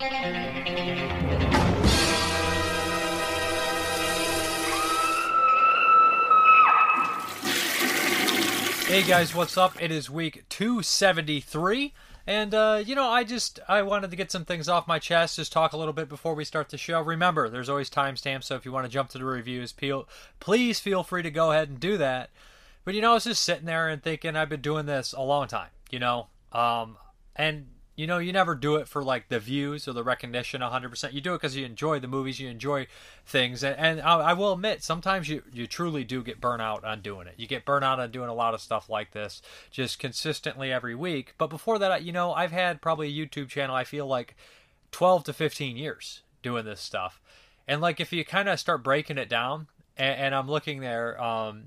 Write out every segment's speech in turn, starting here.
Hey guys, what's up? It is week 273. And uh, you know, I just I wanted to get some things off my chest, just talk a little bit before we start the show. Remember, there's always timestamps, so if you want to jump to the reviews, please feel free to go ahead and do that. But you know, I was just sitting there and thinking I've been doing this a long time, you know, um, and you know, you never do it for like the views or the recognition 100%. You do it because you enjoy the movies, you enjoy things. And, and I, I, will admit, sometimes you, you truly do get burnout on doing it. You get burnout on doing a lot of stuff like this just consistently every week. But before that, you know, I've had probably a YouTube channel, I feel like 12 to 15 years doing this stuff. And like if you kind of start breaking it down, and, and I'm looking there, um,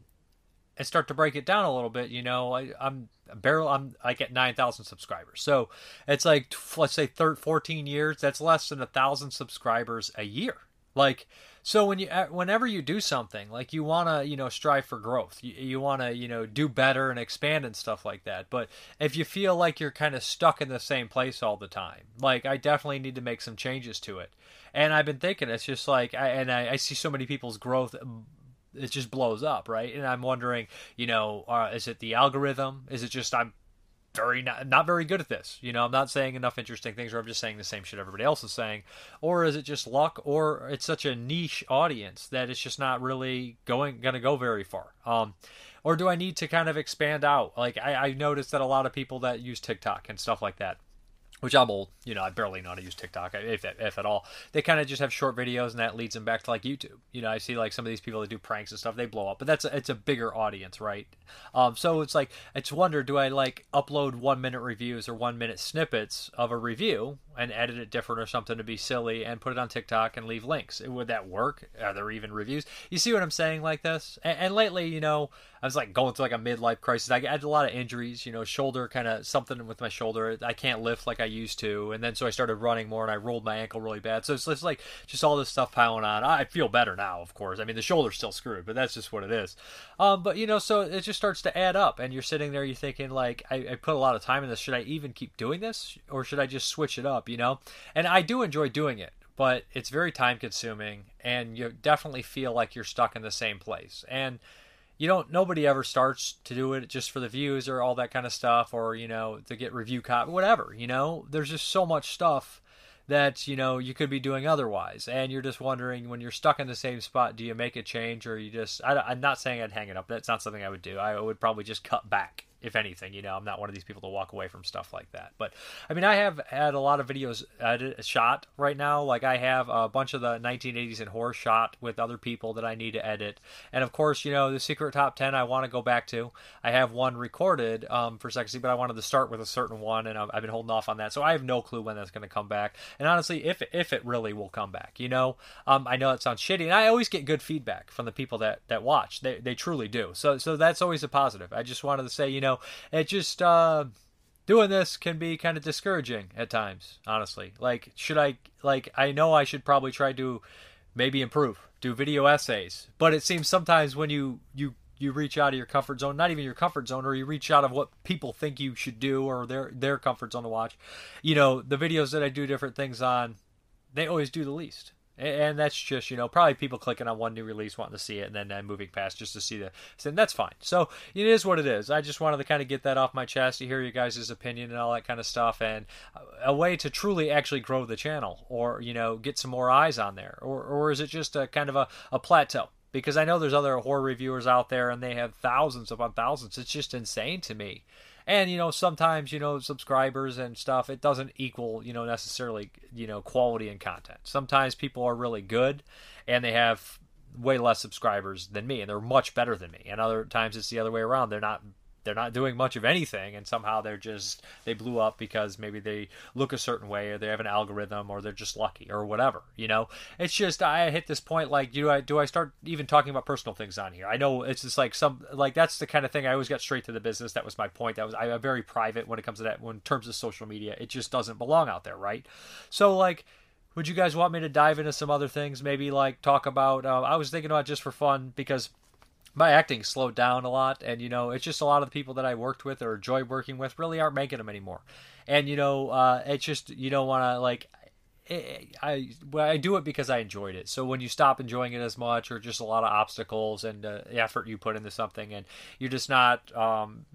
and start to break it down a little bit, you know, I, I'm barely I'm I get 9,000 subscribers. So it's like let's say 13, 14 years, that's less than a 1,000 subscribers a year. Like so when you whenever you do something, like you want to, you know, strive for growth. You, you want to, you know, do better and expand and stuff like that. But if you feel like you're kind of stuck in the same place all the time, like I definitely need to make some changes to it. And I've been thinking it's just like I, and I, I see so many people's growth it just blows up, right? And I'm wondering, you know, uh, is it the algorithm? Is it just I'm very not, not very good at this? You know, I'm not saying enough interesting things, or I'm just saying the same shit everybody else is saying, or is it just luck, or it's such a niche audience that it's just not really going going to go very far? Um, or do I need to kind of expand out? Like I, I noticed that a lot of people that use TikTok and stuff like that which I'm old, you know, I barely know how to use TikTok, if, if at all. They kind of just have short videos, and that leads them back to like YouTube. You know, I see like some of these people that do pranks and stuff, they blow up, but that's a, it's a bigger audience, right? Um, so it's like it's wonder, do I like upload one minute reviews or one minute snippets of a review and edit it different or something to be silly and put it on TikTok and leave links? Would that work? Are there even reviews? You see what I'm saying like this? And, and lately, you know, I was like going through like a midlife crisis. I had a lot of injuries, you know, shoulder kind of something with my shoulder. I can't lift like I used to, and then so I started running more, and I rolled my ankle really bad. So it's, it's like just all this stuff piling on. I feel better now, of course. I mean, the shoulder's still screwed, but that's just what it is. Um, but you know, so it just starts to add up, and you're sitting there, you're thinking like, I, I put a lot of time in this. Should I even keep doing this, or should I just switch it up? You know, and I do enjoy doing it but it's very time consuming and you definitely feel like you're stuck in the same place and you don't nobody ever starts to do it just for the views or all that kind of stuff or you know to get review copy whatever you know? There's just so much stuff that you know you could be doing otherwise. And you're just wondering when you're stuck in the same spot do you make a change or you just I, am not saying i'd hang it up. That's not something i would do. I would probably just cut back if anything. You know, I'm not one of these people to walk away from stuff like that. But I mean, I have had a lot of videos edit, shot right now. Like I have a bunch of the 1980s and horror shot with other people that I need to edit, and of course, you know, the secret top 10 I want to go back to. I have one recorded um, for Sexy, but I wanted to start with a certain one, and I've, I've been holding off on that. So I have no clue when that's going to come back, and honestly, if if it really will come back, you know, um, I know it sounds shitty, and I always get good feedback from the people that that watch. They they truly do. So so that's always a positive. I just wanted to say, you know know, it just uh, doing this can be kind of discouraging at times. Honestly, like should I like I know I should probably try to maybe improve, do video essays, but it seems sometimes when you you you reach out of your comfort zone, not even your comfort zone, or you reach out of what people think you should do or their their comfort zone to watch. You know, the videos that I do different things on, they always do the least and that's just you know probably people clicking on one new release wanting to see it and then uh, moving past just to see the and that's fine. So it is what it is. I just wanted to kind of get that off my chest to hear you guys' opinion and all that kind of stuff and a way to truly actually grow the channel or you know get some more eyes on there. Or, or is it just a kind of a, a plateau? Because i know there's other horror reviewers out there and they have thousands upon thousands. It's just insane to me and you know sometimes you know subscribers and stuff it doesn't equal you know necessarily you know quality and content. Sometimes people are really good and they have way less subscribers than me and they're much better than me. And other times it's the other way around. They're not they're not doing much of anything and somehow they're just they blew up because maybe they look a certain way or they have an algorithm or they're just lucky or whatever you know? It's just i hit this point like do i do i start even talking about personal things on here? I know it's just like some like that's the kind of thing i always got straight to the business. That was my point. That was i'm very private when it comes to that when in terms of social media. It just doesn't belong out there right? So like would you guys want me to dive into some other things? Maybe like talk about uh, i was thinking about just for fun because my acting slowed down a lot and you know it's just a lot of the people that i worked with or enjoyed working with really aren't making them anymore and you know uh, it's just you don't want to like I well, I do it because I enjoyed it. So when you stop enjoying it as much, or just a lot of obstacles and uh, effort you put into something, and you're just not um,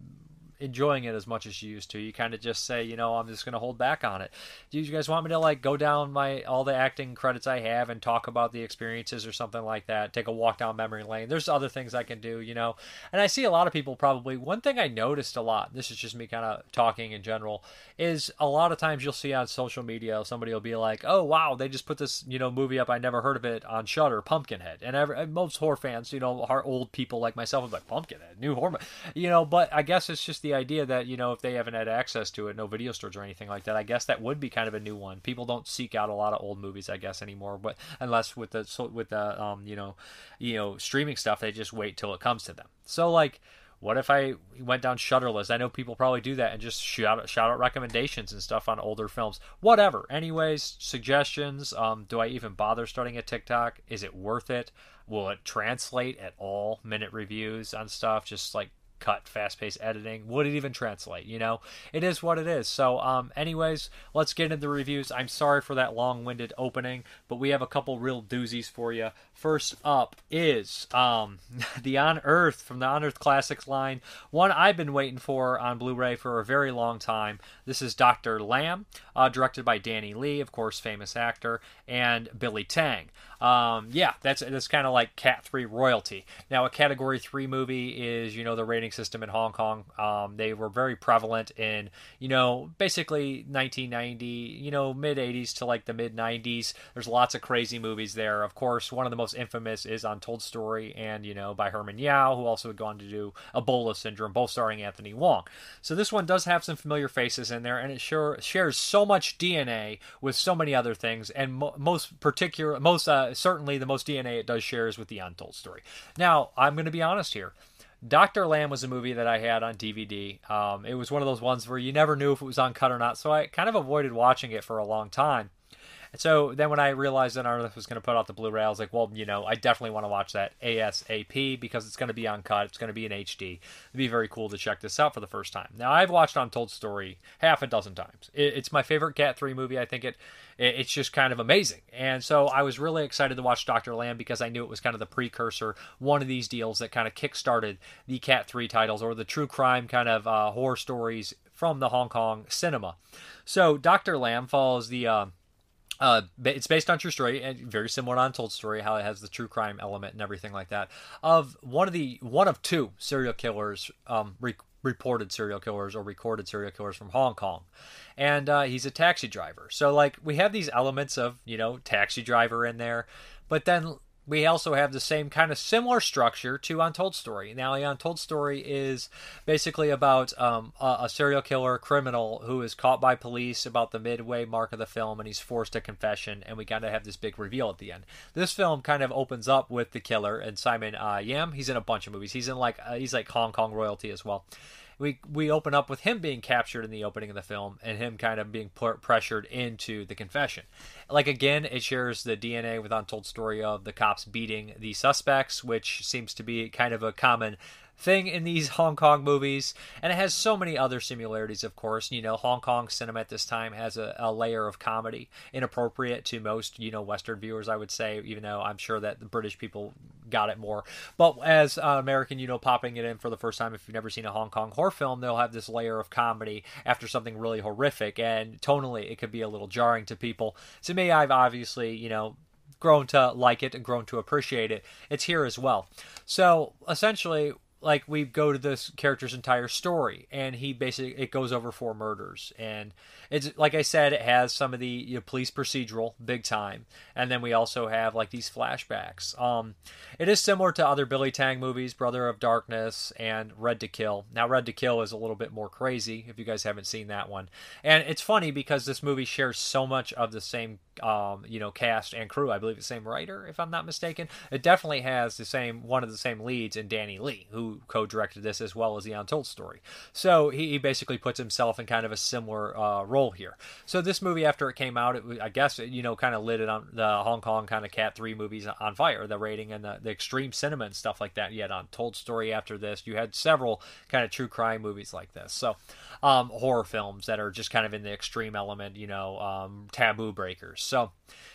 enjoying it as much as you used to. You kind of just say, you know, I'm just going to hold back on it. Do you guys want me to like go down my all the acting credits I have and talk about the experiences or something like that? Take a walk down memory lane. There's other things I can do, you know. And I see a lot of people probably one thing I noticed a lot. This is just me kind of talking in general is a lot of times you'll see on social media somebody will be like, "Oh, wow, they just put this, you know, movie up I never heard of it on Shudder, Pumpkinhead." And every, most horror fans, you know, are old people like myself are like, "Pumpkinhead, new horror." You know, but I guess it's just the the idea that you know if they haven't had access to it, no video stores or anything like that, I guess that would be kind of a new one. People don't seek out a lot of old movies, I guess, anymore. But unless with the with the um you know you know streaming stuff, they just wait till it comes to them. So like what if I went down Shudderless? I know people probably do that and just shout out, shout out recommendations and stuff on older films. Whatever. Anyways, suggestions. Um, do I even bother starting a TikTok? Is it worth it? Will it translate at all? Minute reviews on stuff, just like cut, fast paced editing. Would it even translate? You know, it is what it is. So, um, anyways, let's get into the reviews. I'm sorry for that long winded opening, but we have a couple real doozies for you. First up is um, the Unearthed from the Unearthed Classics line. One I've been waiting for on Blu ray for a very long time. This is Dr. Lamb, uh, directed by Danny Lee, of course, famous actor, and Billy Tang. Um, yeah, that's that's kind of like Cat 3 royalty. Now, a Category 3 movie is, you know, the rating system in Hong Kong. Um, they were very prevalent in, you know, basically 1990, you know, mid 80s to like the mid 90s. There's lots of crazy movies there. Of course, one of the most infamous is Untold Story and, you know, by Herman Yau, who also had gone to do Ebola Syndrome, both starring Anthony Wong. So this one does have some familiar faces in there, and it sure shares so much DNA with so many other things, and mo- most particular, most uh, certainly the most DNA it does share is with the Untold Story. Now, I'm going to be honest here. Dr. Lamb was a movie that I had on DVD. Um, it was one of those ones where you never knew if it was uncut or not, so I kind of avoided watching it for a long time. And so then when I realized that Arnold was going to put out the Blu-ray, I was like, well, you know, I definitely want to watch that ASAP because it's going to be uncut. It's going to be in HD. It'd be very cool to check this out for the first time. Now I've watched Untold Story half a dozen times. it's my favorite Cat Three movie. I think it, it's just kind of amazing. And so I was really excited to watch Doctor Lamb because I knew it was kind of the precursor, one of these deals that kind of kickstarted the Cat Three titles or the true crime kind of uh, horror stories from the Hong Kong cinema. So Doctor Lamb follows the uh, uh, it's based on true story and very similar to Untold Story, how it has the true crime element and everything like that. Of one of the one of two serial killers, um, re- reported serial killers or recorded serial killers from Hong Kong, and uh, he's a taxi driver. So like we have these elements of you know taxi driver in there, but then we also have the same kind of similar structure to Untold Story. Now, the Untold Story is basically about um, a, a, serial killer criminal who is caught by police about the midway mark of the film, and he's forced to confession, and we kind of have this big reveal at the end. This film kind of opens up with the killer and Simon uh, Yam. He's in a bunch of movies. He's in like uh, he's like Hong Kong royalty as well we we open up with him being captured in the opening of the film and him kind of being put pressured into the confession. Like again, it shares the DNA with Untold Story of the cops beating the suspects, which seems to be kind of a common thing in these Hong Kong movies, and it has so many other similarities. Of course, you know, Hong Kong cinema at this time has a, a, layer of comedy, inappropriate to most, you know, Western viewers. I would say, even though I'm sure that the British people got it more. But as uh, American, you know, popping it in for the first time, if you've never seen a Hong Kong horror film, they'll have this layer of comedy after something really horrific, and tonally, it could be a little jarring to people. To me, I've obviously, you know, grown to like it and grown to appreciate it. It's here as well. So essentially, like we go to this character's entire story and he basically it goes over four murders. And it's like i said it has some of the you know, police procedural big time. And then we also have like these flashbacks. Um it is similar to other billy tang movies brother of darkness and red to kill. Now red to kill is a little bit more crazy if you guys haven't seen that one. And it's funny because this movie shares so much of the same um you know cast and crew i believe the same writer if i'm not mistaken it definitely has the same one of the same leads in danny lee who co-directed this as well as the Untold Story. So he, he basically puts himself in kind of a similar uh, role here. So this movie, after it came out, it I guess you know kind of lit it on the Hong Kong kind of Cat Three movies on fire. The rating and the, the extreme cinema and stuff like that. You had Untold Story after this. You had several kind of true crime movies like this. So um, horror films that are just kind of in the extreme element, you know, um, taboo breakers. So,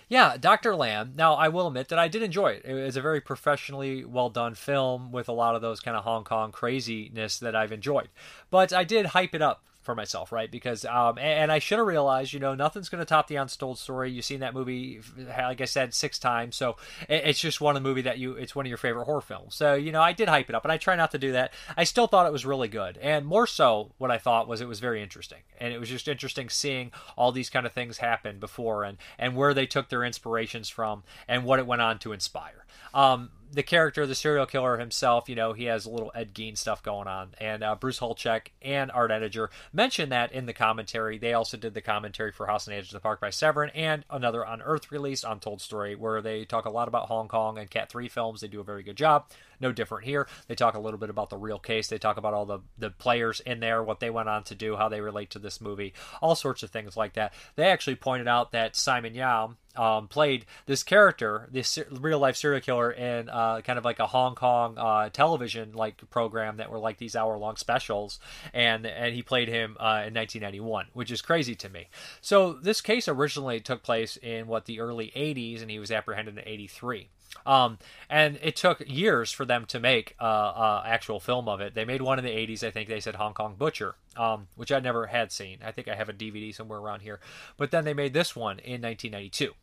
yeah, Dr. Lamb. Now, I will admit that I did enjoy it. It was a very professionally well done film with a lot of those kind of Hong Kong craziness that I've enjoyed. But I did hype it up for myself, right? Because um, and, and I should have realized, you know, nothing's going to top the Untold Story. You've seen that movie, like I said, six times, so it, it's just one of the movie that you. It's one of your favorite horror films. So you know, I did hype it up, and I try not to do that. I still thought it was really good, and more so, what I thought was it was very interesting, and it was just interesting seeing all these kind of things happen before, and and where they took their inspirations from, and what it went on to inspire. Um, the character, the serial killer himself, you know, he has a little Ed Gein stuff going on. And uh, Bruce Holecheck and Art Ettinger mentioned that in the commentary. They also did the commentary for House the Edge of the Park by Severin and another Unearthed release, Untold Story, where they talk a lot about Hong Kong and Cat 3 films. They do a very good job. No different here. They talk a little bit about the real case. They talk about all the, the players in there, what they went on to do, how they relate to this movie, all sorts of things like that. They actually pointed out that Simon Yam um, played this character, this real life serial killer, in uh, kind of like a Hong Kong uh, television like program that were like these hour long specials, and and he played him uh, in 1991, which is crazy to me. So this case originally took place in what the early 80s, and he was apprehended in 83. Um, and it took years for them to make uh, uh, actual film of it. They made one in the 80s, I think they said Hong Kong Butcher, um, which I never had seen. I think I have a DVD somewhere around here. But then they made this one in 1992.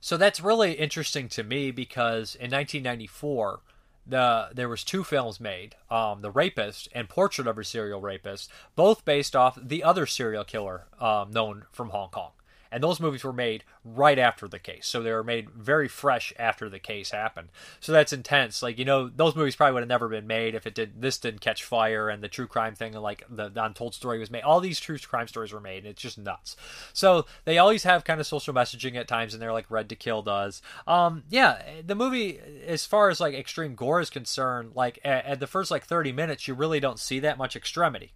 So that's really interesting to me because in 1994, the there was two films made, um, The Rapist and Portrait of a Serial Rapist, both based off the other serial killer um, known from Hong Kong and those movies were made right after the case. So they were made very fresh after the case happened. So that's intense. Like you know those movies probably would have never been made if it did this didn't catch fire and the true crime thing and like the, the untold story was made. All these true crime stories were made and it's just nuts. So they always have kind of social messaging at times and they're like red to kill does. Um yeah the movie as far as like extreme gore is concerned like at, at the first like 30 minutes you really don't see that much extremity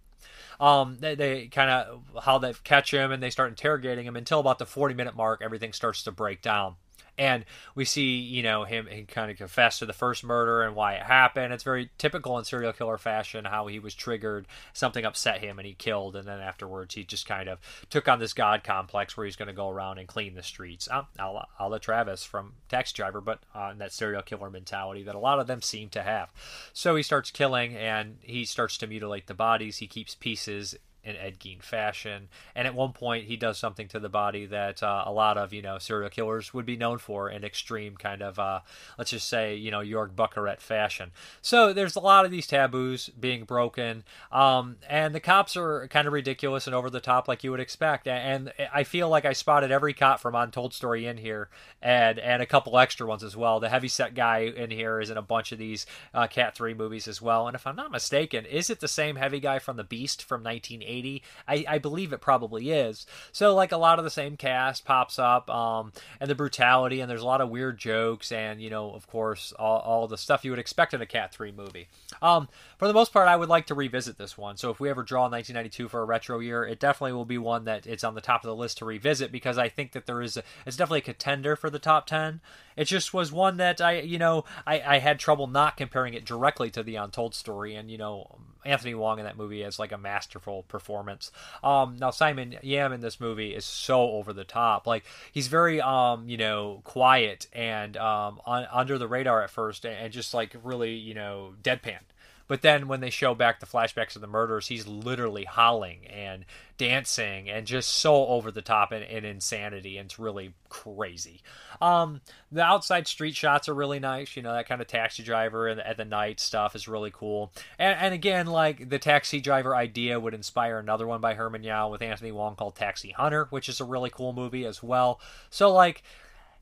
um, they, they kind of how they catch him and they start interrogating him until about the 40 minute mark, everything starts to break down and we see you know him, him kind of confess to the first murder and why it happened. It's very typical in serial killer fashion how he was triggered something upset him and he killed and then afterwards he just kind of took on this god complex where he's going to go around and clean the streets. Uh, a la travis from taxi driver but uh, that serial killer mentality that a lot of them seem to have. So he starts killing and he starts to mutilate the bodies. He keeps pieces in Ed Gein fashion. And at one point, he does something to the body that uh, a lot of you know serial killers would be known for in extreme kind of uh, let's just say you know Jörg Buttgereit fashion. So there's a lot of these taboos being broken, um, and the cops are kind of ridiculous and over the top like you would expect. And I feel like I spotted every cop from Untold Story in here, and and a couple extra ones as well. The heavyset guy in here is in a bunch of these uh, Cat Three movies as well. And if I'm not mistaken, is it the same heavy guy from The Beast from 1980? 80. I, I believe it probably is. So like a lot of the same cast pops up, um, and the brutality, and there's a lot of weird jokes, and you know, of course, all, all the stuff you would expect in a Cat Three movie. Um, for the most part, I would like to revisit this one. So if we ever draw 1992 for a retro year, it definitely will be one that it's on the top of the list to revisit because I think that there is a, it's definitely a contender for the top 10. It just was one that I, you know, I, I had trouble not comparing it directly to the Untold Story, and you know, Anthony Wong in that movie has like a masterful performance. Um, now Simon Yam in this movie is so over the top. Like he's very, um, you know, quiet and um, under the radar at first, and just like really, you know, deadpan. But then when they show back the flashbacks of the murders, he's literally howling and dancing and just so over the top and, and insanity. And it's really crazy. Um, the outside street shots are really nice. You know, that kind of taxi driver at the night stuff is really cool. And, and again, like the taxi driver idea would inspire another one by Herman Yau with Anthony Wong called Taxi Hunter, which is a really cool movie as well. So, like,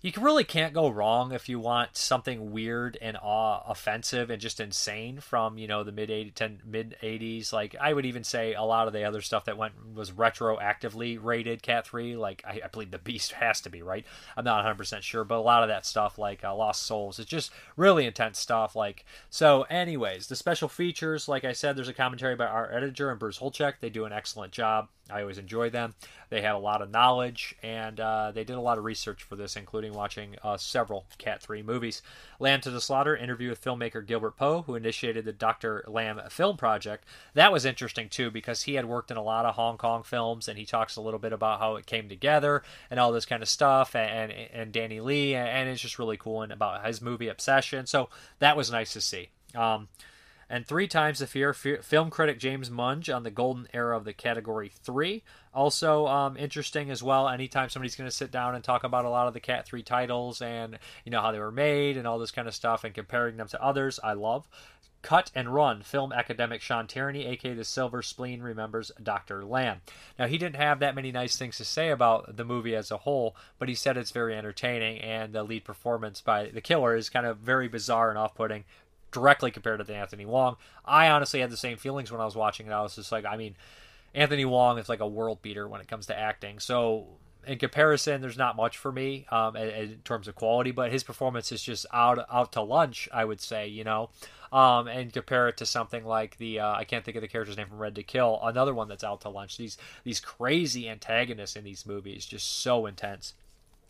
you really can't go wrong if you want something weird and uh, offensive and just insane from you know the mid 80s mid 80s like i would even say a lot of the other stuff that went was retroactively rated cat 3 like i, I believe the beast has to be right? I'm not 100% sure but a lot of that stuff like uh, lost souls it's just really intense stuff like so anyways the special features like i said there's a commentary by Art Ettinger and bruce Holecheck they do an excellent job I always enjoy them. They have a lot of knowledge, and uh, they did a lot of research for this, including watching uh, several Cat 3 movies. Lamb to the Slaughter interview with filmmaker Gilbert Po, who initiated the Dr. Lamb film project. That was interesting, too, because he had worked in a lot of Hong Kong films, and he talks a little bit about how it came together and all this kind of stuff, and, and, and Danny Lee, and it's just really cool and about his movie Obsession. So that was nice to see. Um, and three times the fear, film critic James Mudge on the golden era of the category three. Also um, interesting as well. Anytime somebody's going to sit down and talk about a lot of the Cat three titles and you know how they were made and all this kind of stuff and comparing them to others, I love. Cut and Run, film academic Sean Tierney, aka the Silver Spleen, remembers Dr. Lamb. Now, he didn't have that many nice things to say about the movie as a whole, but he said it's very entertaining, and the lead performance by the killer is kind of very bizarre and off putting, directly compared to the Anthony Wong. I honestly had the same feelings when I was watching it. I was just like, I mean, Anthony Wong is like a world beater when it comes to acting. So in comparison, there's not much for me um, in, in, terms of quality, but his performance is just out out to lunch. I would say, you know, um, and compare it to something like the uh, I can't think of the character's name from Red to Kill, another one that's out to lunch. These these crazy antagonists in these movies, just so intense.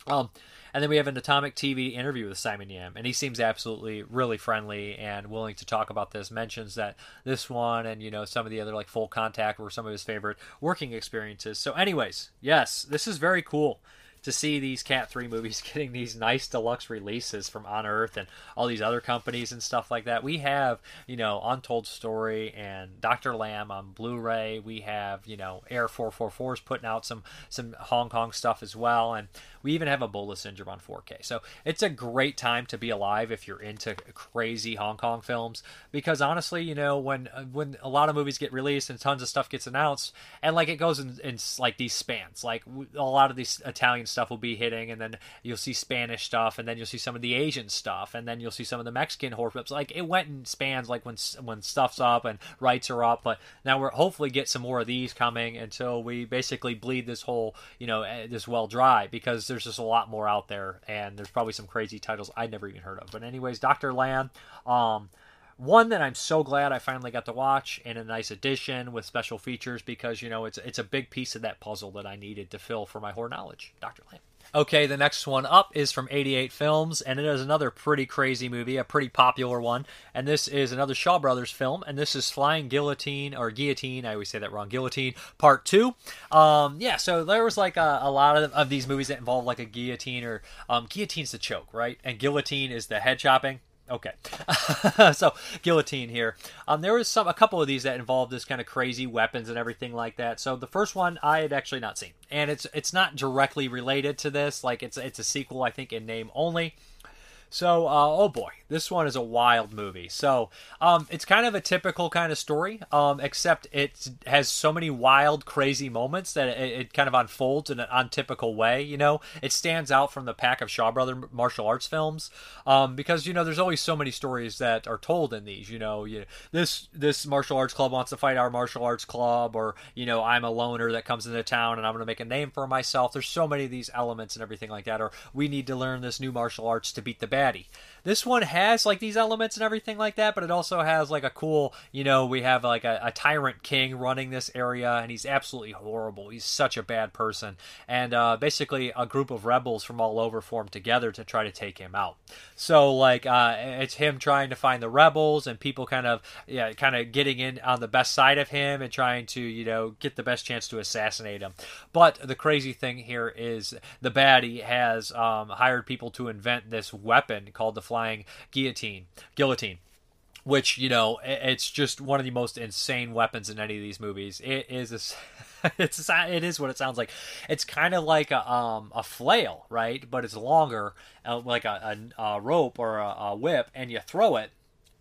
Um, and then we have an Atomic TV interview with Simon Yam, and he seems absolutely really friendly and willing to talk about this. Mentions that this one and you know some of the other like Full Contact were some of his favorite working experiences. So, anyways, yes, this is very cool to see these Cat 3 movies getting these nice deluxe releases from Unearthed and all these other companies and stuff like that. We have, you know, Untold Story and Dr. Lamb on Blu-ray. We have, you know, Air 444s putting out some some Hong Kong stuff as well and we even have Ebola Syndrome on 4K. So it's a great time to be alive if you're into crazy Hong Kong films because honestly, you know, when when a lot of movies get released and tons of stuff gets announced and like it goes in, in like these spans, like a lot of these Italian stuff will be hitting, and then you'll see Spanish stuff, and then you'll see some of the Asian stuff, and then you'll see some of the Mexican horror films. Like it went in spans, like when when stuff's up and rights are up. But now we're hopefully get some more of these coming until we basically bleed this whole you know eh, this well dry because there's just a lot more out there, and there's probably some crazy titles I'd never even heard of. But anyways, Doctor Lamb. Um, one that I'm so glad I finally got to watch in a nice edition with special features because you know it's it's a big piece of that puzzle that I needed to fill for my horror knowledge. Dr. Lamb. Okay, the next one up is from 88 Films, and it is another pretty crazy movie, a pretty popular one. And this is another Shaw Brothers film, and this is Flying Guillotine, or Guillotine, I always say that wrong, Guillotine, Part 2. Um, yeah, so there was like a, a lot of, of, these movies that involve like a guillotine, or um, guillotine's the choke, right? And guillotine is the head chopping. Okay, so guillotine here. Um, there was some a couple of these that involved this kind of crazy weapons and everything like that. So the first one I had actually not seen, and it's it's not directly related to this. Like it's it's a sequel, I think, in name only. So, uh, oh boy, this one is a wild movie. So, um, it's kind of a typical kind of story, um, except it has so many wild, crazy moments that it, it, kind of unfolds in an untypical way. You know, it stands out from the pack of Shaw Brother martial arts films um, because you know there's always so many stories that are told in these. You know, you, this this martial arts club wants to fight our martial arts club, or you know, I'm a loner that comes into town and I'm going to make a name for myself. There's so many of these elements and everything like that. Or we need to learn this new martial arts to beat the baddie. This one has like these elements and everything like that, but it also has like a cool, you know, we have like a, a tyrant king running this area, and he's absolutely horrible. He's such a bad person, and uh, basically a group of rebels from all over form together to try to take him out. So like uh, it's him trying to find the rebels and people kind of yeah, kind of getting in on the best side of him and trying to you know get the best chance to assassinate him. But the crazy thing here is the baddie has um, hired people to invent this weapon called the flying guillotine. Guillotine which you know it's just one of the most insane weapons in any of these movies. It is a, it's it is what it sounds like. It's kind of like a um a flail, right? But it's longer, uh, like a, a, a, rope or a, a, whip, and you throw it,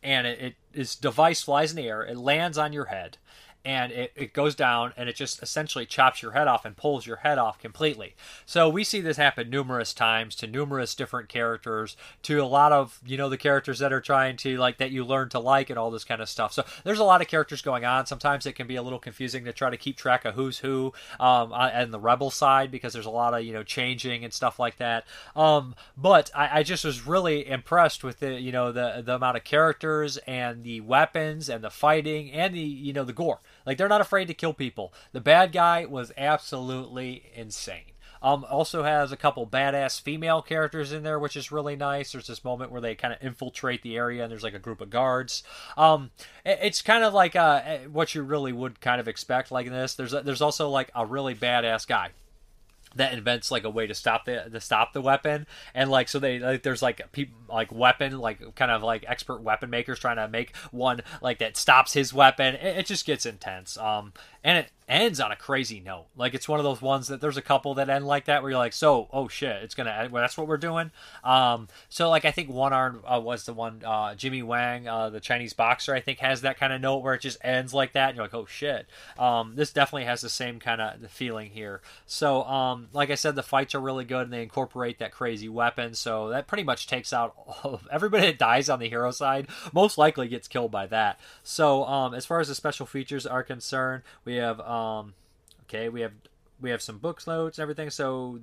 and it, it this device flies in the air. It lands on your head, and it, it goes down and it just essentially chops your head off and pulls your head off completely. So we see this happen numerous times to numerous different characters, to a lot of, you know, the characters that are trying to, like, that you learn to like and all this kind of stuff. So there's a lot of characters going on. Sometimes it can be a little confusing to try to keep track of who's who um, on the Rebel side because there's a lot of, you know, changing and stuff like that. Um, but I, I just was really impressed with the, you know, the, the amount of characters and the weapons and the fighting and the, you know, the gore Like they're not afraid to kill people. The bad guy was absolutely insane. Um, also has a couple badass female characters in there, which is really nice. There's this moment where they kind of infiltrate the area, and there's like a group of guards. Um, it's kind of like uh, what you really would kind of expect like this. There's a, there's also like a really badass guy that invents like a way to stop the to stop the weapon. And like so they like there's like people like weapon like kind of like expert weapon makers trying to make one like that stops his weapon. It, it just gets intense. Um and it ends on a crazy note. Like it's one of those ones that there's a couple that end like that where you're like, so oh shit, it's gonna end. Well, that's what we're doing. Um, so like I think one arm uh, was the one uh, Jimmy Wang, uh, the Chinese boxer, I think has that kind of note where it just ends like that, and you're like, oh shit. Um, this definitely has the same kind of feeling here. So um, like I said, the fights are really good, and they incorporate that crazy weapon. So that pretty much takes out everybody that dies on the hero side. Most likely gets killed by that. So um, as far as the special features are concerned, we have um, Um, okay, we have we have some books notes and everything. So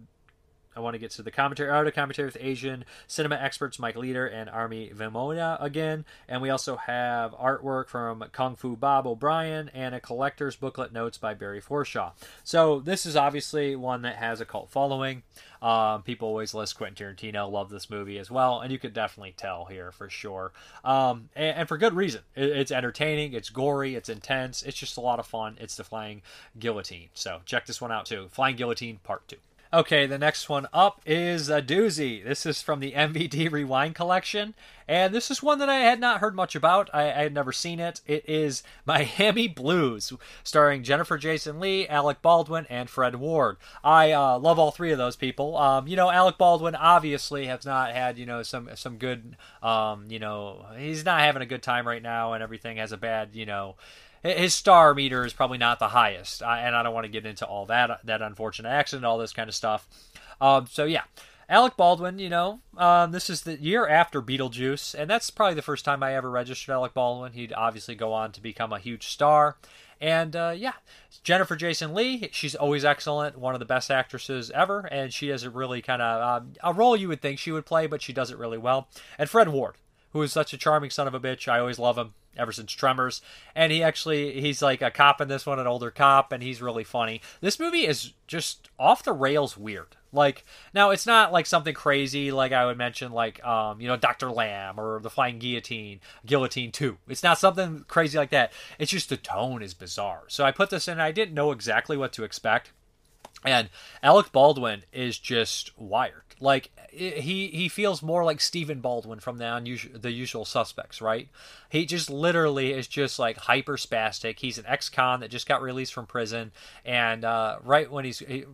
I want to get to the commentary, of commentary with Asian cinema experts Mike Leeder and Arne Venema again. And we also have artwork from Kung Fu Bob O'Brien and a collector's booklet notes by Barry Forshaw. So this is obviously one that has a cult following. Um, people always list Quentin Tarantino, love this movie as well, and you could definitely tell here for sure. Um, and, and, for good reason. It, it's entertaining, it's gory, it's intense, it's just a lot of fun. It's the Flying Guillotine. So check this one out too. Flying Guillotine Part 2. Okay, the next one up is a doozy. This is from the MVD Rewind collection, and this is one that I had not heard much about. I, I had never seen it. It is Miami Blues, starring Jennifer Jason Lee, Alec Baldwin, and Fred Ward. I uh, love all three of those people. Um, you know, Alec Baldwin obviously has not had you know some some good. Um, you know, he's not having a good time right now, and everything has a bad you know his star meter is probably not the highest, and I don't want to get into all that that unfortunate accident, all this kind of stuff. Um, so yeah, Alec Baldwin, you know, um, this is the year after Beetlejuice, and that's probably the first time I ever registered Alec Baldwin. He'd obviously go on to become a huge star. And uh, yeah, Jennifer Jason Lee, she's always excellent, one of the best actresses ever, and she has a really kind of um, a role you would think she would play, but she does it really well. And Fred Ward, who is such a charming son of a bitch, I always love him ever since Tremors. And he actually he's like a cop in this one, an older cop, and he's really funny. This movie is just off the rails weird. Like now it's not like something crazy like I would mention like um, you know, Dr. Lamb or the Flying Guillotine, Guillotine 2. It's not something crazy like that. It's just the tone is bizarre. So I put this in I didn't know exactly what to expect. And Alec Baldwin is just wired. Like he he feels more like Stephen Baldwin from the unusual the usual suspects, right? He just literally is just like hyper spastic. He's an ex-con that just got released from prison, and uh, right when he's he,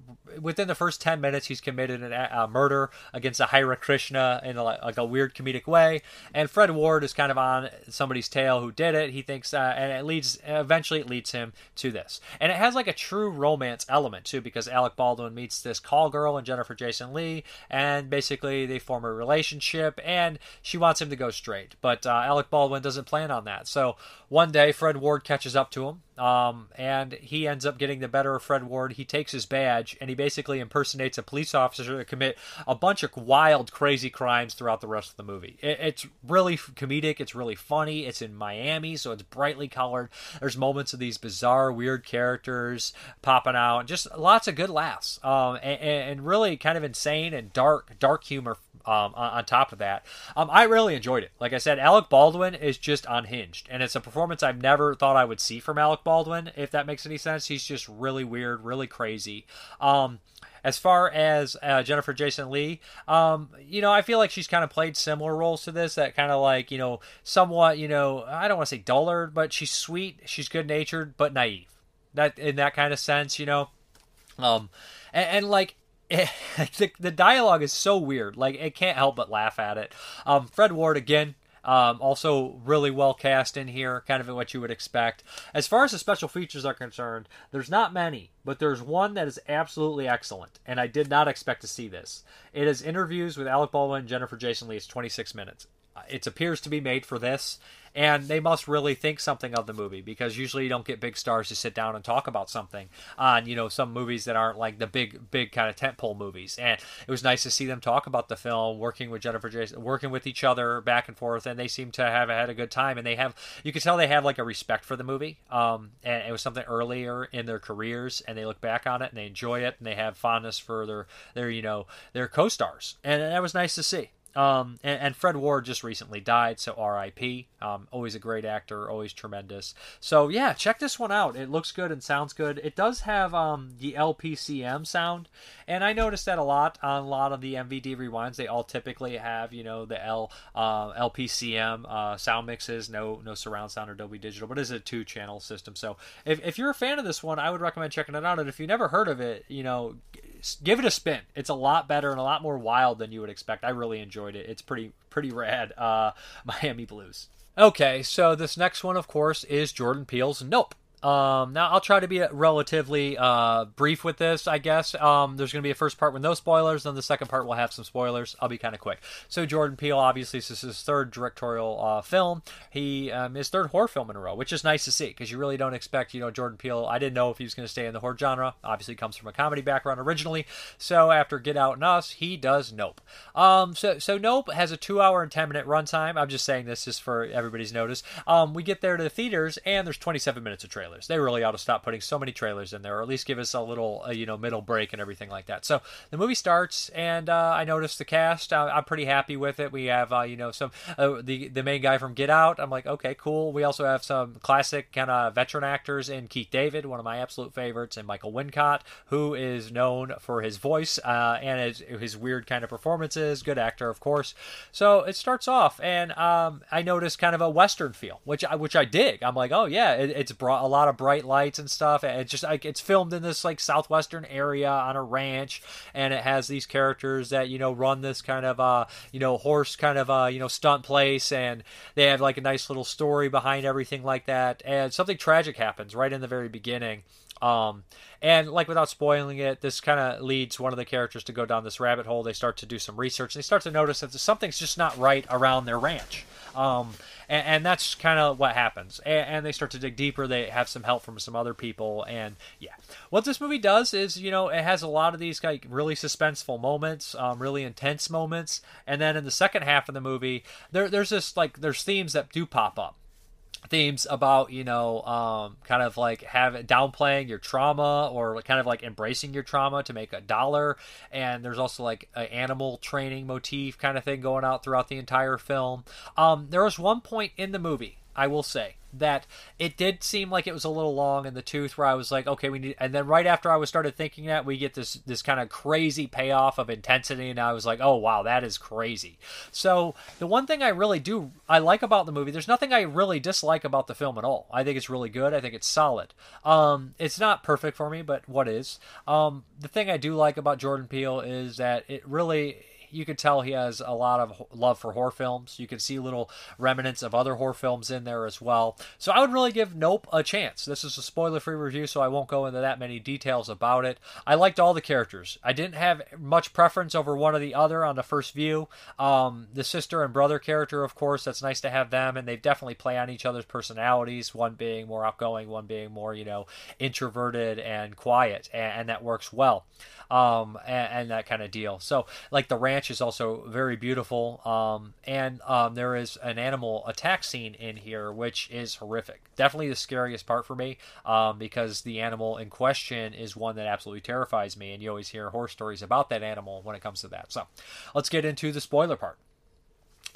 within the first ten minutes, he's committed a, a murder against a Hare Krishna in a, like a weird comedic way. And Fred Ward is kind of on somebody's tail who did it. He thinks, uh, and it leads eventually it leads him to this, and it has like a true romance element too, because Alec Baldwin meets this call girl and Jennifer Jason Lee, and basically they form a relationship, and she wants him to go straight, but uh, Alec Baldwin doesn't plan on that. So one day, Fred Ward catches up to him, um, and he ends up getting the better of Fred Ward. He takes his badge and he basically impersonates a police officer to commit a bunch of wild, crazy crimes throughout the rest of the movie. It, it's really comedic. It's really funny. It's in Miami, so it's brightly colored. There's moments of these bizarre, weird characters popping out. Just lots of good laughs, um, and, and really kind of insane and dark, dark humor um, on, top of that. Um, I really enjoyed it. Like I said, Alec Baldwin is just unhinged, and it's a performance I've never thought I would see from Alec Baldwin. If that makes any sense, he's just really weird, really crazy. Um, as far as uh, Jennifer Jason Lee, um, you know, I feel like she's kind of played similar roles to this. That kind of like you know, somewhat you know, I don't want to say dullard, but she's sweet, she's good natured, but naive. That in that kind of sense, you know. Um, and, and like the, the dialogue is so weird. Like it can't help but laugh at it. Um, Fred Ward again. Um, also really well cast in here, kind of what you would expect. As far as the special features are concerned, there's not many, but there's one that is absolutely excellent, and I did not expect to see this. It is interviews with Alec Baldwin and Jennifer Jason Lee. It's 26 minutes. it appears to be made for this and they must really think something of the movie because usually you don't get big stars to sit down and talk about something on you know some movies that aren't like the big big kind of tentpole movies. And it was nice to see them talk about the film working with Jennifer Jason working with each other back and forth and they seem to have had a good time. And they have you can tell they have like a respect for the movie um and it was something earlier in their careers and they look back on it and they enjoy it and they have fondness for their their you know their co-stars. And that was nice to see um, and, and, Fred Ward just recently died, so R.I.P. Um, always a great actor, always tremendous. So yeah, check this one out. It looks good and sounds good. It does have um, the LPCM sound, and I noticed that a lot on a lot of the MVD rewinds. They all typically have you know the L uh, LPCM uh, sound mixes, no no surround sound or Dolby Digital, but it's a two channel system. So if, if you're a fan of this one, I would recommend checking it out. And if you never heard of it, you know give it a spin. It's a lot better and a lot more wild than you would expect. I really enjoyed it. It's pretty pretty rad. Uh, Miami Blues. Okay, so this next one, of course, is Jordan Peele's Nope. Um, now I'll try to be relatively uh, brief with this. I guess um, there's going to be a first part with no spoilers, then the second part will have some spoilers. I'll be kind of quick. So Jordan Peele, obviously, this is his third directorial uh, film. He um, his third horror film in a row, which is nice to see because you really don't expect you know Jordan Peele. I didn't know if he was going to stay in the horror genre. Obviously, comes from a comedy background originally. So after Get Out and Us, he does Nope. Um, so so Nope has a two hour and ten minute runtime. I'm just saying this just for everybody's notice. Um, we get there to the theaters and there's 27 minutes of trailer trailers. They really ought to stop putting so many trailers in there, or at least give us a little, uh, you know, middle break and everything like that. So the movie starts, and uh, I noticed the cast. I, am pretty happy with it. We have, uh, you know, some uh, the the main guy from Get Out. I'm like, okay, cool. We also have some classic kind of veteran actors in Keith David, one of my absolute favorites, and Michael Wincott, who is known for his voice uh, and his, his weird kind of performances. Good actor, of course. So it starts off, and um, I noticed kind of a western feel, which I which I dig. I'm like, oh yeah, it, it's brought a lot of bright lights and stuff. It's just like it's filmed in this like southwestern area on a ranch, and it has these characters that you know run this kind of uh you know horse kind of uh you know stunt place, and they have like a nice little story behind everything like that. And something tragic happens right in the very beginning. Um, and like without spoiling it, this kind of leads one of the characters to go down this rabbit hole. They start to do some research. They start to notice that something's just not right around their ranch. Um, and, and that's kind of what happens. And, and, they start to dig deeper. They have some help from some other people, and yeah, what this movie does is, you know, it has a lot of these like really suspenseful moments, um, really intense moments, and then in the second half of the movie, there there's this like there's themes that do pop up themes about you know um, kind of like have downplaying your trauma or kind of like embracing your trauma to make a dollar. And there's also like an animal training motif kind of thing going out throughout the entire film. Um, there was one point in the movie i will say that it did seem like it was a little long in the tooth where I was like, okay, we need and then right after I was started thinking that we get this this kind of crazy payoff of intensity and I was like, oh wow, that is crazy. So the one thing I really do I like about the movie, there's nothing I really dislike about the film at all. I think it's really good. I think it's solid. Um, it's not perfect for me, but what is? Um, the thing I do like about Jordan Peele is that it really you can tell he has a lot of love for horror films. You can see little remnants of other horror films in there as well. So I would really give Nope a chance. This is a spoiler free review, so I won't go into that many details about it. I liked all the characters. I didn't have much preference over one or the other on the first view. Um, the sister and brother character, of course, that's nice to have them, and they definitely play on each other's personalities, one being more outgoing, one being more, you know, introverted and quiet, and, and that works well um, and, and, that kind of deal. So, like the ranch is also very beautiful, um, and um, there is an animal attack scene in here which is horrific. Definitely the scariest part for me um, because the animal in question is one that absolutely terrifies me, and you always hear horror stories about that animal when it comes to that. So, let's get into the spoiler part.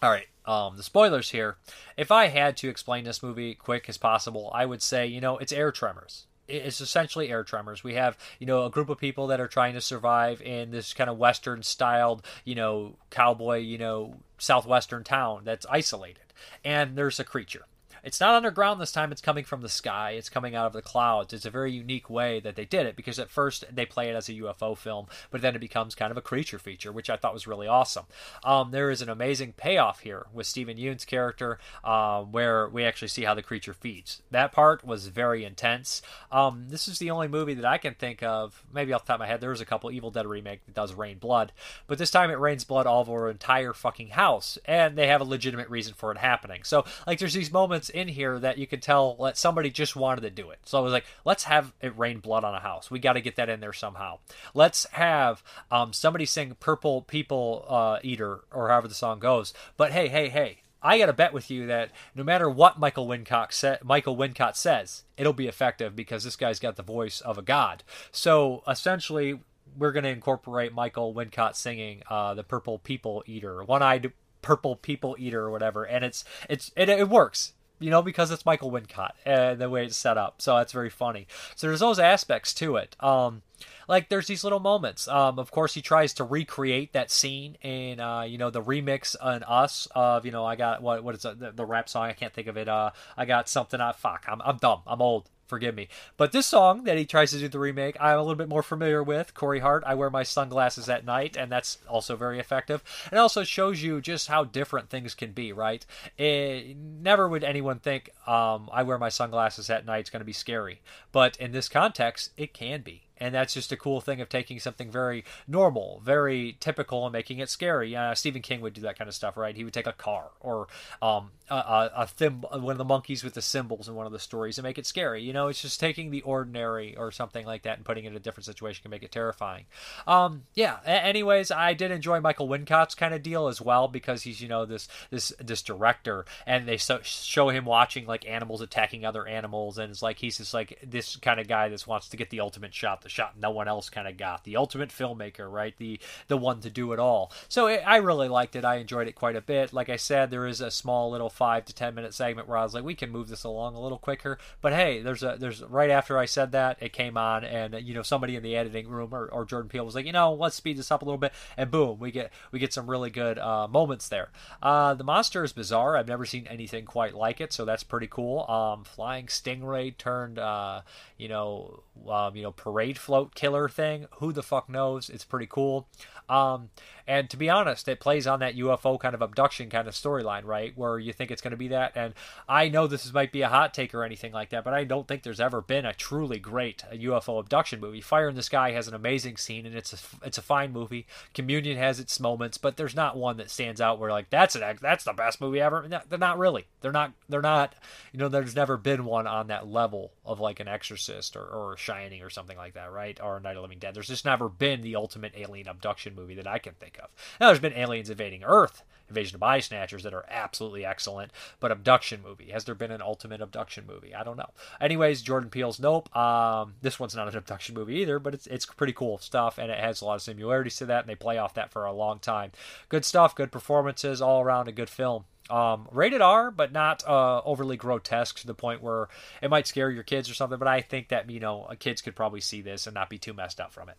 All right, um, the spoilers here. If I had to explain this movie quick as possible, I would say, you know, it's air tremors it's essentially air tremors. We have, you know, a group of people that are trying to survive in this kind of western styled, you know, cowboy, you know, southwestern town that's isolated. And there's a creature. It's not underground this time. It's coming from the sky. It's coming out of the clouds. It's a very unique way that they did it because at first they play it as a UFO film, but then it becomes kind of a creature feature, which I thought was really awesome. Um, there is an amazing payoff here with Steven Yeun's character, uh, where we actually see how the creature feeds. That part was very intense. Um, this is the only movie that I can think of. Maybe off the top of my head, there was a couple Evil Dead remake that does rain blood, but this time it rains blood all over an entire fucking house, and they have a legitimate reason for it happening. So like, there's these moments in here that you can tell that somebody just wanted to do it. So I was like, let's have it rain blood on a house. We got to get that in there somehow. Let's have um, somebody sing "Purple People uh, Eater" or however the song goes. But hey, hey, hey, I got to bet with you that no matter what Michael Wincott sa- Michael Wincott says, it'll be effective because this guy's got the voice of a god. So essentially, we're going to incorporate Michael Wincott singing uh, the Purple People Eater, one-eyed Purple People Eater or whatever, and it's it's it, it works you know, because it's Michael Wincott and the way it's set up. So that's very funny. So there's those aspects to it. Um, like there's these little moments. Um, of course, he tries to recreate that scene in, uh, you know, the remix on Us of, you know, I got what what is it, the, the rap song? I can't think of it. Uh, I got something. I fuck. I'm I'm dumb. I'm old forgive me. But this song that he tries to do the remake, I'm a little bit more familiar with. Corey Hart, I wear my sunglasses at night, and that's also very effective. It also shows you just how different things can be, right? It, never would anyone think um, I wear my sunglasses at night is going to be scary, but in this context, it can be and that's just a cool thing of taking something very normal, very typical, and making it scary. Uh, Stephen King would do that kind of stuff, right? He would take a car or um, a, a, a thimble, one of the monkeys with the symbols in one of the stories and make it scary. You know, it's just taking the ordinary or something like that and putting it in a different situation can make it terrifying. Um, yeah. anyways, I did enjoy Michael Wincott's kind of deal as well because he's you know this this this director, and they so, show him watching like animals attacking other animals, and it's like he's just like this kind of guy that wants to get the ultimate shot shot no one else kind of got. The ultimate filmmaker, right? The the one to do it all. So it, I really liked it. I enjoyed it quite a bit. Like I said, there is a small little five to ten minute segment where I was like, we can move this along a little quicker. But hey, there's a there's right after I said that, it came on, and you know somebody in the editing room or, or Jordan Peele was like, you know, let's speed this up a little bit, and boom, we get we get some really good uh, moments there. Uh, the monster is bizarre. I've never seen anything quite like it, so that's pretty cool. Um, flying stingray turned, uh, you know, um, you know, parade float killer thing. Who the fuck knows? It's pretty cool. Um, and to be honest, it plays on that UFO kind of abduction kind of storyline, right? Where you think it's going to be that. And I know this is, might be a hot take or anything like that, but I don't think there's ever been a truly great UFO abduction movie. Fire in the Sky has an amazing scene, and it's a it's a fine movie. Communion has its moments, but there's not one that stands out where like that's an that's the best movie ever. They're not really. They're not. They're not. You know, there's never been one on that level of like an Exorcist or, or Shining or something like that, right? Or Night of Living Dead. There's just never been the ultimate alien abduction movie that I can think of. Now, there's been aliens invading Earth, Invasion of Body Snatchers that are absolutely excellent, but abduction movie. Has there been an ultimate abduction movie? I don't know. Anyways, Jordan Peele's Nope. Um, this one's not an abduction movie either, but it's it's pretty cool stuff, and it has a lot of similarities to that, and they play off that for a long time. Good stuff, good performances, all around a good film. Um, rated R, but not uh, overly grotesque to the point where it might scare your kids or something. But I think that you know kids could probably see this and not be too messed up from it.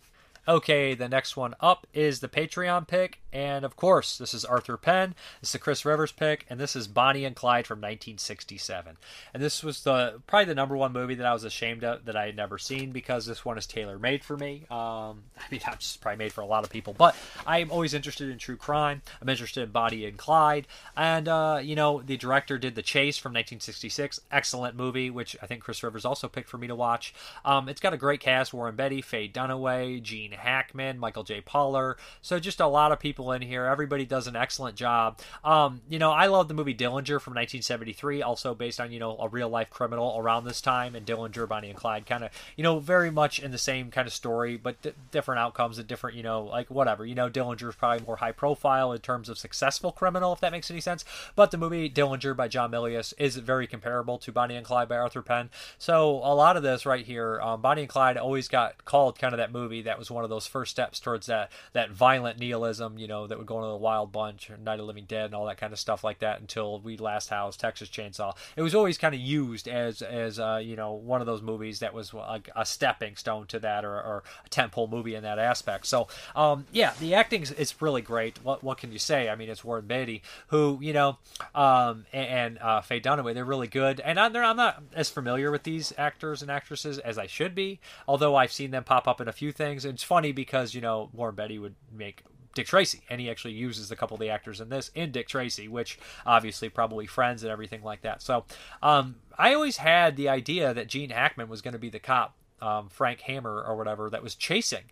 Okay, the next one up is the Patreon pick, and of course, this is Arthur Penn, this is the Chris Rivers pick, and this is Bonnie and Clyde from 1967. And this was the probably the number one movie that I was ashamed of that I had never seen because this one is tailor made for me. Um, I mean, it's probably made for a lot of people, but I'm always interested in true crime. I'm interested in Bonnie and Clyde, and uh, you know, the director did The Chase from 1966, excellent movie, which I think Chris Rivers also picked for me to watch. Um, it's got a great cast: Warren Beatty, Faye Dunaway, Gene Hackman, Michael J. Pollard. So just a lot of people in here. Everybody does an excellent job. Um, you know, I love the movie Dillinger from 1973, also based on you know a real life criminal around this time, and Dillinger, Bonnie and Clyde, kind of you know very much in the same kind of story, but d- different outcomes and different you know like whatever. You know, Dillinger is probably more high profile in terms of successful criminal, if that makes any sense. But the movie Dillinger by John Milius is very comparable to Bonnie and Clyde by Arthur Penn. So a lot of this right here, um, Bonnie and Clyde always got called kind of that movie that was one of those first steps towards that that violent nihilism, you know, that would go into the Wild Bunch or Night of Living Dead and all that kind of stuff like that until we last house Texas Chainsaw. It was always kind of used as as uh, you know one of those movies that was like a stepping stone to that or, or a tentpole movie in that aspect. So um, yeah, the acting is really great. What what can you say? I mean, it's Warren Beatty who you know um, and, and uh, Faye Dunaway. They're really good, and I'm, I'm not as familiar with these actors and actresses as I should be. Although I've seen them pop up in a few things. It's funny because you know Warren Beatty would make Dick Tracy, and he actually uses a couple of the actors in this in Dick Tracy, which obviously probably friends and everything like that. So um, I always had the idea that Gene Hackman was going to be the cop, um, Frank Hammer or whatever, that was chasing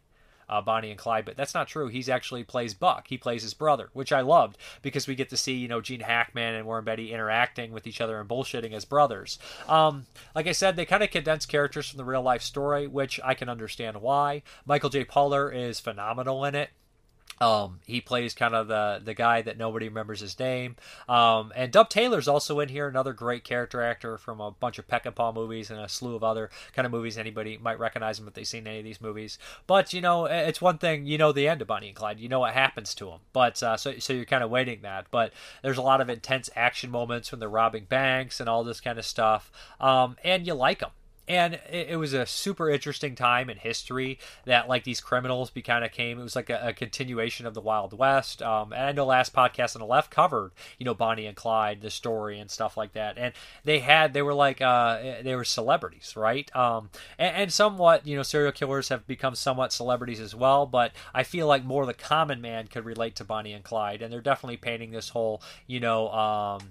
uh, Bonnie and Clyde, but that's not true. He's actually plays Buck. He plays his brother, which I loved because we get to see you know Gene Hackman and Warren Beatty interacting with each other and bullshitting as brothers. Um, like I said, they kind of condense characters from the real life story, which I can understand why. Michael J. Pollard is phenomenal in it. Um, he plays kind of the the guy that nobody remembers his name. Um, and Dub Taylor's also in here, another great character actor from a bunch of Peck and Peckinpah movies and a slew of other kind of movies. Anybody might recognize him if they've seen any of these movies. But you know, it's one thing you know the end of Bonnie and Clyde. You know what happens to him. But uh, so so you're kind of waiting that. But there's a lot of intense action moments when they're robbing banks and all this kind of stuff. Um, and you like them and it, was a super interesting time in history that like these criminals be kind of came it was like a, a, continuation of the wild west um, and i know last podcast on the left covered you know bonnie and clyde the story and stuff like that and they had they were like uh, they were celebrities right? Um, and, and, somewhat you know serial killers have become somewhat celebrities as well but i feel like more the common man could relate to bonnie and clyde and they're definitely painting this whole you know um,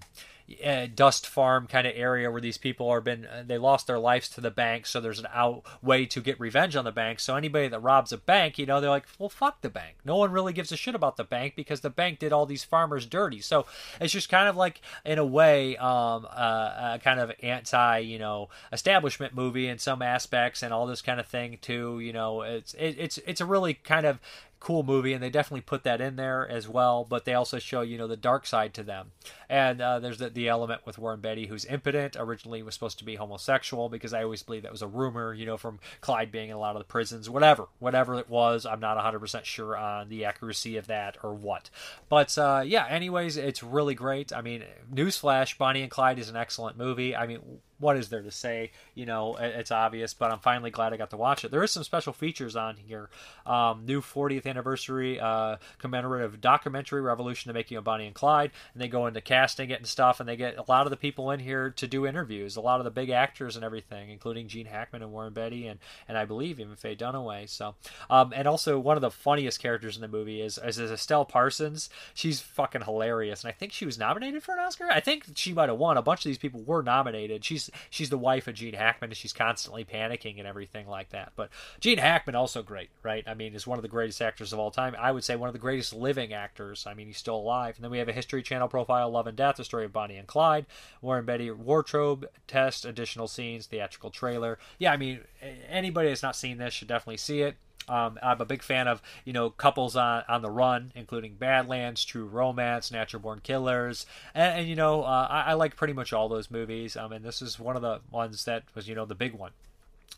uh, dust farm kind of area where these people are been uh, they lost their lives to the bank so there's an out way to get revenge on the bank. So anybody that robs a bank you know they're like well fuck the bank. No one really gives a shit about the bank because the bank did all these farmers dirty. So it's just kind of like in a way um, uh, a kind of anti you know establishment movie in some aspects and all this kind of thing too you know. It's it, it's it's a really kind of cool movie, and they definitely put that in there as well. But they also show you know the dark side to them, and uh, there's the, the element with Warren Beatty, who's impotent. Originally was supposed to be homosexual because I always believe that was a rumor, you know, from Clyde being in a lot of the prisons, whatever, whatever it was. I'm not 100 percent sure on the accuracy of that or what, but uh, yeah. Anyways, it's really great. I mean, newsflash: Bonnie and Clyde is an excellent movie. I mean, what is there to say? You know, it's obvious, but I'm finally glad I got to watch it. There is some special features on here. Um, new 40th anniversary uh, commemorative documentary, Revolution: The Making of Bonnie and Clyde, and they go into casting it and stuff, and they get a lot of the people in here to do interviews, a lot of the big actors and everything, including Gene Hackman and Warren Beatty, and and I believe even Faye Dunaway. So, um, and also one of the funniest characters in the movie is is Estelle Parsons. She's fucking hilarious, and I think she was nominated for an Oscar. I think she might have won. A bunch of these people were nominated. She's she's the wife of Gene Hackman, and she's constantly panicking and everything like that. But Gene Hackman also great, right? I mean, is one of the greatest actors of all time. I would say one of the greatest living actors. I mean, he's still alive. And then we have a History Channel profile, Love and Death, the story of Bonnie and Clyde, Warren Beatty wardrobe test, additional scenes, theatrical trailer. Yeah, I mean, anybody that's not seen this should definitely see it. Um, I'm a big fan of you know couples on on the run, including Badlands, True Romance, Natural Born Killers, and, and you know uh, I, I, like pretty much all those movies. Um, and this is one of the ones that was you know the big one,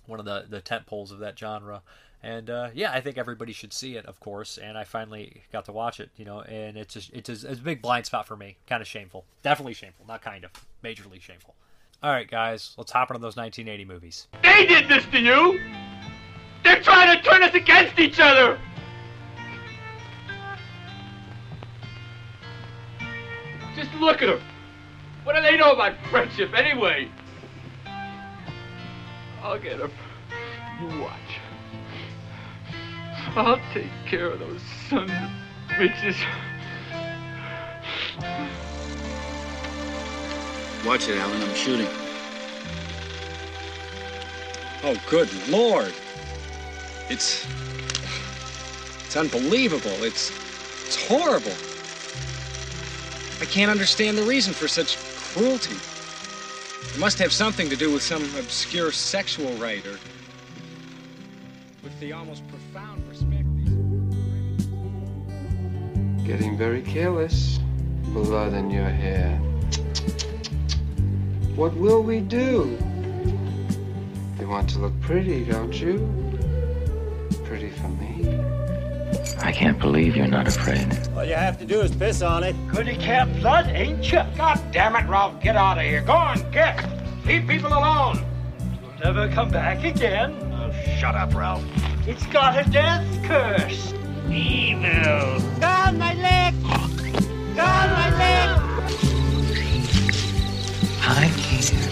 one of the the tent poles of that genre. And uh, yeah, I think everybody should see it, of course. And I finally got to watch it, you know, and it's a, it's a, it's a big blind spot for me. Kind of shameful, definitely shameful, not kind of, majorly shameful. All right, guys, let's hop into those 1980 movies. They did this to you. They're trying to turn us against each other! Just look at them. What do they know about friendship anyway? I'll get them. You watch. I'll take care of those sons of bitches. Watch it, Alan. I'm shooting. Oh, good lord. It's. It's unbelievable. It's. It's horrible. I can't understand the reason for such cruelty. It must have something to do with some obscure sexual rite or with the almost profound respect. Getting very careless. Blood in your hair. What will we do? You want to look pretty, don't you? Pretty for me. I can't believe you're not afraid. All you have to do is piss on it. Pretty cap blood, ain't you? God damn it, Ralph, get out of here. Go on, get. Leave people alone. You'll never come back again. Oh, shut up, Ralph. It's got a death curse. Evil. God, my leg! God, my leg! I'm here.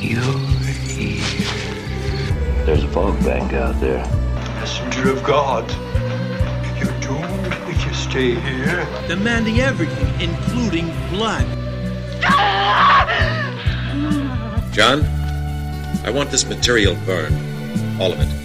You're here. There's a fog bank out there. Messenger of God. You're doomed if you stay here. demanding everything, including blood. John, I want this material burned. All of it.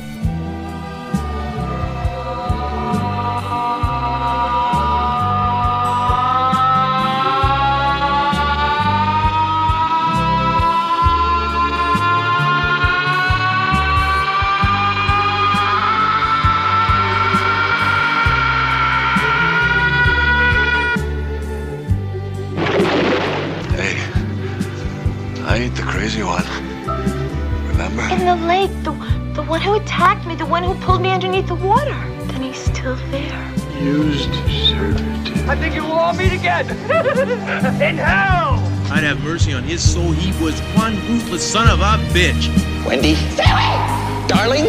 The lake, the, the one who attacked me, the one who pulled me underneath the water. Then he's still there. Used servitude. I think you will all meet again. In hell. I'd have mercy on his soul. He was one ruthless son of a bitch. Wendy, Say it! darling,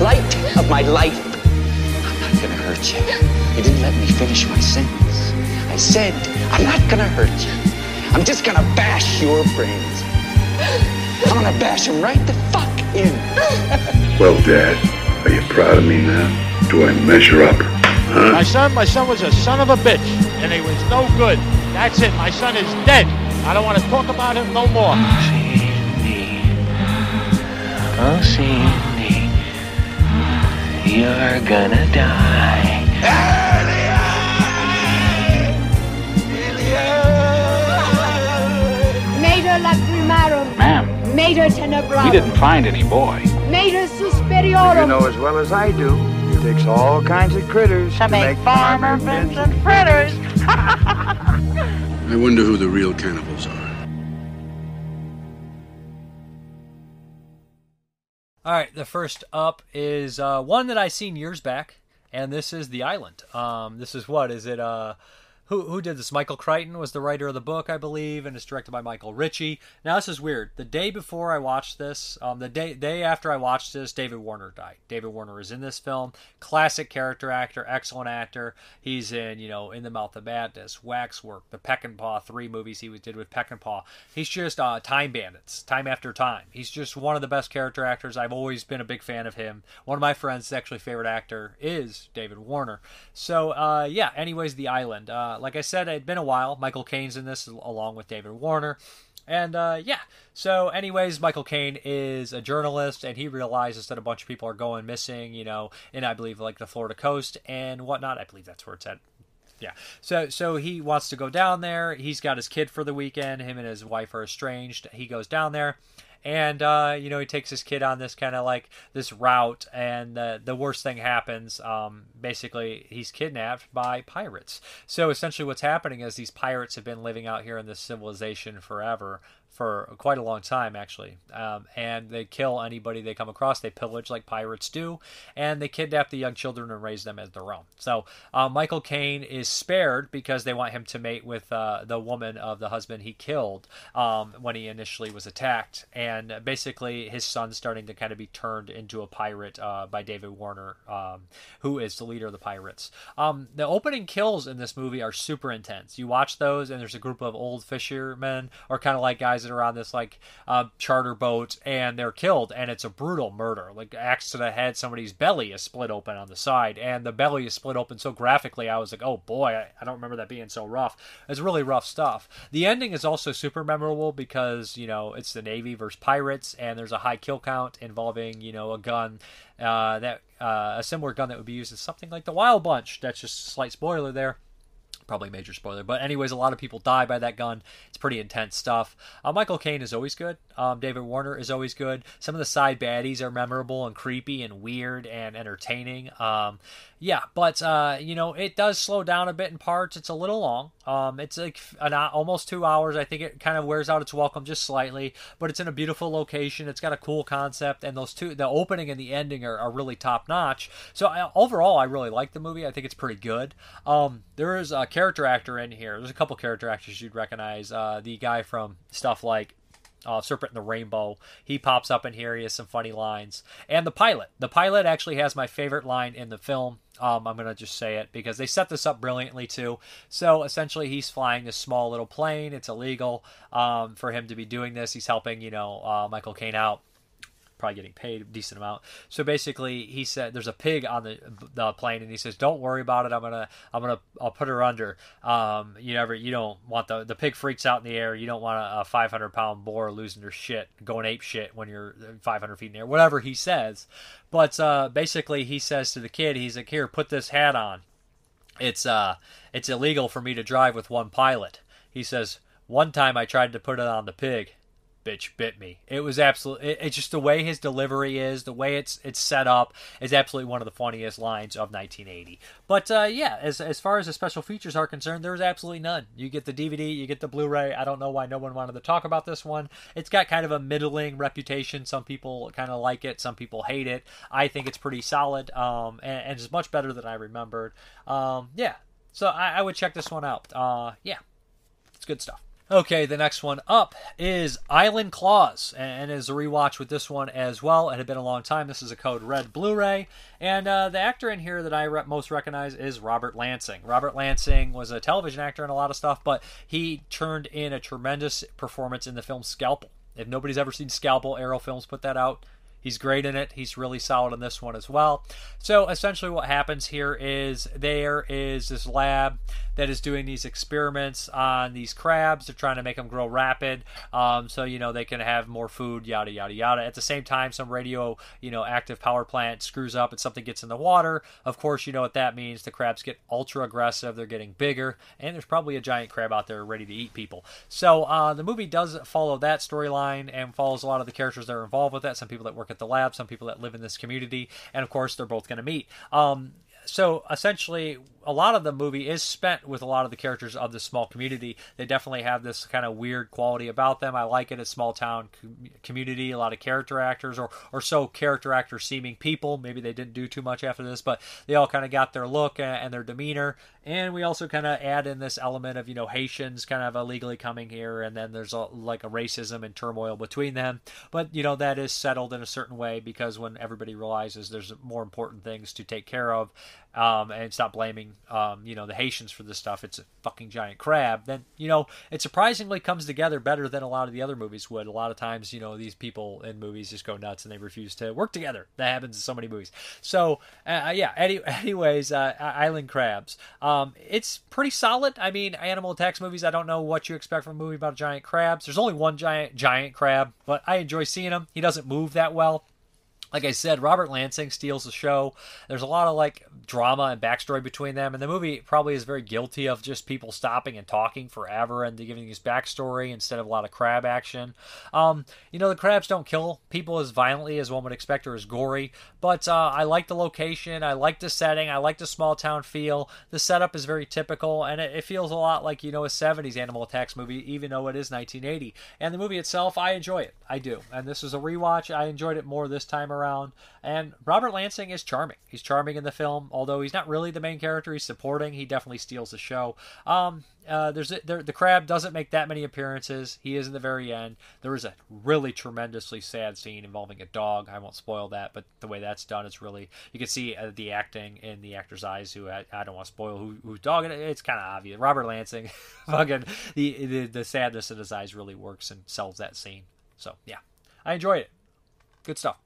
light of my life. I'm not gonna hurt you. You didn't let me finish my sentence. I said, I'm not gonna hurt you. I'm just gonna bash your brains. I'm gonna bash them right the fuck in. Well, Dad, are you proud of me now? Do I measure up? Huh? My son, my son was a son of a bitch, and he was no good. That's it. My son is dead. I don't want to talk about him no more. Oh, Cindy, you're gonna die. Mater tenebrarum. we didn't find any boy. Mater suspiriorum. You know as well as I do, it takes all kinds of critters to, make, farmer Vincent fritters. I wonder who the real cannibals are. All right, the first up is uh, one that I seen years back, and this is The Island. Um, this is what is it? Uh, who who did this? Michael Crichton was the writer of the book, I believe, and it's directed by Michael Ritchie. Now this is weird. The day before I watched this, um, the day day after I watched this, David Warner died. David Warner is in this film. Classic character actor, excellent actor. He's in you know In the Mouth of Madness, Waxwork, the Peckinpah three movies he did with Peckinpah. He's just uh, Time Bandits, time after time. He's just one of the best character actors. I've always been a big fan of him. One of my friends' actually favorite actor is David Warner. So uh, yeah. Anyways, The Island. Uh, like I said, it had been a while. Michael Caine's in this along with David Warner. And uh, yeah, so anyways, Michael Caine is a journalist, and he realizes that a bunch of people are going missing, you know, in I believe like the Florida coast and whatnot. I believe that's where it's at. Yeah. So so he wants to go down there. He's got his kid for the weekend. Him and his wife are estranged. He goes down there and uh, you know he takes his kid on this kind of like this route and uh, the worst thing happens um, basically he's kidnapped by pirates. So essentially what's happening is these pirates have been living out here in this civilization forever for quite a long time actually. Um, and they kill anybody they come across. They pillage like pirates do and they kidnap the young children and raise them as their own. So uh, michael caine is spared because they want him to mate with uh, the woman of the husband he killed um, when he initially was attacked. And basically his son's starting to kind of be turned into a pirate uh, by david warner um, who is the leader of the pirates. Um, the opening kills in this movie are super intense. You watch those and there's a group of old fishermen or kind of like guys that are on this like uh, charter boat and they're killed and it's a brutal murder. Like axe to the head somebody's belly is split open on the side and the belly is split open so graphically i was like oh boy i, I don't remember that being so rough. It's really rough stuff. The ending is also super memorable because you know it's the navy versus pirates and there's a high kill count involving you know a gun uh, that uh, a similar gun that would be used as something like the wild bunch. That's just a slight spoiler there probably major spoiler but anyways a lot of people die by that gun. It's pretty intense stuff. Uh, michael caine is always good. Um, david warner is always good. Some of the side baddies are memorable and creepy and weird and entertaining. Um, yeah but uh, you know it does slow down a bit in parts. It's a little long Um, it's like an almost two hours. I think it kind of wears out its welcome just slightly, but it's in a beautiful location. It's got a cool concept, and those two, the opening and the ending, are, are really top notch. So I, overall, I really like the movie. I think it's pretty good. Um, there is a character actor in here. There's a couple character actors you'd recognize. Uh, the guy from stuff like uh, Serpent in the Rainbow. He pops up in here. He has some funny lines. And the pilot. The pilot actually has my favorite line in the film. Um, I'm going to just say it because they set this up brilliantly too. So essentially, he's flying this small little plane. It's illegal um, for him to be doing this. He's helping, you know, uh, Michael Caine out probably getting paid a decent amount. So basically, he said there's a pig on the the plane, and he says, "Don't worry about it. I'm gonna I'm gonna I'll put her under. Um, you never you don't want the the pig freaks out in the air. You don't want a, a 500 pound boar losing their shit, going ape shit when you're 500 feet in the air. Whatever he says, but uh, basically he says to the kid, he's like, "Here, put this hat on. It's uh it's illegal for me to drive with one pilot." He says. One time I tried to put it on the pig bitch bit me. It was absolutely. It, it's just the way his delivery is, the way it's it's set up is absolutely one of the funniest lines of 1980. But uh, yeah, as as far as the special features are concerned, there's absolutely none. You get the DVD, you get the Blu-ray. I don't know why no one wanted to talk about this one. It's got kind of a middling reputation. Some people kind of like it, some people hate it. I think it's pretty solid, um, and, and it's much better than I remembered. Um, yeah, so I, I would check this one out. Uh, yeah, it's good stuff. Okay, the next one up is Island Claws, and is a rewatch with this one as well. It had been a long time. This is a Code Red Blu-ray, and uh, the actor in here that I re- most recognize is Robert Lansing. Robert Lansing was a television actor and a lot of stuff, but he turned in a tremendous performance in the film Scalpel. If nobody's ever seen Scalpel, Arrow Films put that out. He's great in it. He's really solid in this one as well. So essentially, what happens here is there is this lab that is doing these experiments on these crabs. They're trying to make them grow rapid, um, so you know they can have more food. Yada yada yada. At the same time, some radio you know active power plant screws up and something gets in the water. Of course, you know what that means. The crabs get ultra aggressive. They're getting bigger, and there's probably a giant crab out there ready to eat people. So uh, the movie does follow that storyline and follows a lot of the characters that are involved with that. Some people that work at the lab, some people that live in this community, and of course they're both going to meet. Um, so essentially a lot of the movie is spent with a lot of the characters of the small community. They definitely have this kind of weird quality about them. I like it. A small town community, a lot of character actors, or or so character actor seeming people. Maybe they didn't do too much after this, but they all kind of got their look and their demeanor. And we also kind of add in this element of you know Haitians kind of illegally coming here, and then there's a, like a racism and turmoil between them. But you know that is settled in a certain way because when everybody realizes there's more important things to take care of, um, and stop blaming um, you know the Haitians for this stuff. It's a fucking giant crab. Then you know it surprisingly comes together better than a lot of the other movies would. A lot of times you know these people in movies just go nuts and they refuse to work together. That happens in so many movies. So uh, yeah. Any, anyways, uh, Island Crabs. Um, it's pretty solid. I mean, animal attacks movies. I don't know what you expect from a movie about giant crabs. There's only one giant giant crab, but I enjoy seeing him. He doesn't move that well like I said, Robert Lansing steals the show. There's a lot of like drama and backstory between them, and the movie probably is very guilty of just people stopping and talking forever and giving this backstory instead of a lot of crab action. Um, you know, the crabs don't kill people as violently as one would expect or as gory, but uh, I like the location, I like the setting, I like the small town feel. The setup is very typical, and it, it feels a lot like you know a '70s animal attacks movie, even though it is 1980. And the movie itself, I enjoy it, I do. And this is a rewatch. I enjoyed it more this time around around. And Robert Lansing is charming. He's charming in the film, although he's not really the main character. He's supporting. He definitely steals the show. Um, uh, there's there, the crab doesn't make that many appearances. He is in the very end. There is a really tremendously sad scene involving a dog. I won't spoil that, but the way that's done, it's really you can see uh, the acting in the actor's eyes. Who I, I don't want to spoil who who dog it. It's kind of obvious. Robert Lansing, fucking the, the the sadness in his eyes really works and sells that scene. So yeah, I enjoyed it. Good stuff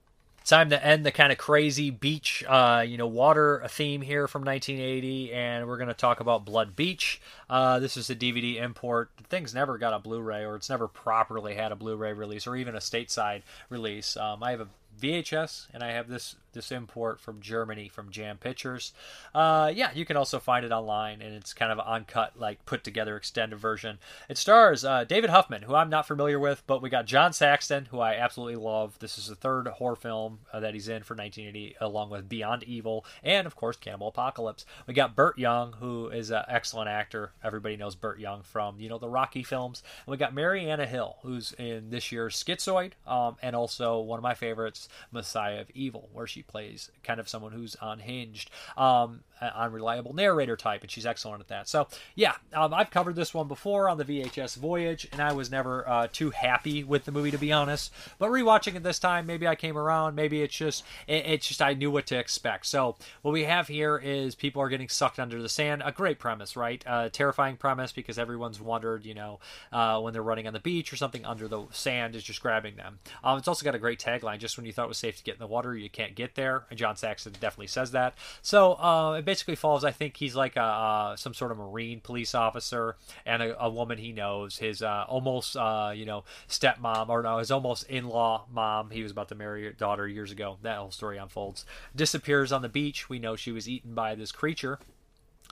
time to end the kind of crazy beach, uh, you know, water theme here from 1980, and we're going to talk about Blood Beach. Uh, this is a DVD import. The thing's never got a Blu-ray, or it's never properly had a Blu-ray release, or even a stateside release. Um, I have a VHS, and I have this this import from Germany from Jam Pictures. Uh, yeah, you can also find it online, and it's kind of uncut, like put together extended version. It stars uh, David Huffman, who I'm not familiar with, but we got John Saxon, who I absolutely love. This is the third horror film uh, that he's in for 1980, along with Beyond Evil, and of course Cannibal Apocalypse. We got Burt Young, who is an excellent actor. Everybody knows Burt Young from you know the Rocky films. And we got Marianna Hill, who's in this year's Schizoid, um, and also one of my favorites, Messiah of Evil, where she plays kind of someone who's unhinged, um, unreliable narrator type, and she's excellent at that. So yeah, um, I've covered this one before on the VHS Voyage, and I was never uh, too happy with the movie to be honest. But rewatching it this time, maybe I came around. Maybe it's just it, it's just I knew what to expect. So what we have here is people are getting sucked under the sand. A great premise, right? A terrifying premise because everyone's wondered, you know, uh, when they're running on the beach or something under the sand is just grabbing them. Um, it's also got a great tagline: "Just when you thought it was safe to get in the water, you can't get there." And John Saxon definitely says that. So uh, basically follows. I think he's like a uh, some sort of marine police officer and a, a woman he knows, his uh, almost uh, you know stepmom or no, his almost in-law mom. He was about to marry her daughter years ago. That whole story unfolds. Disappears on the beach. We know she was eaten by this creature.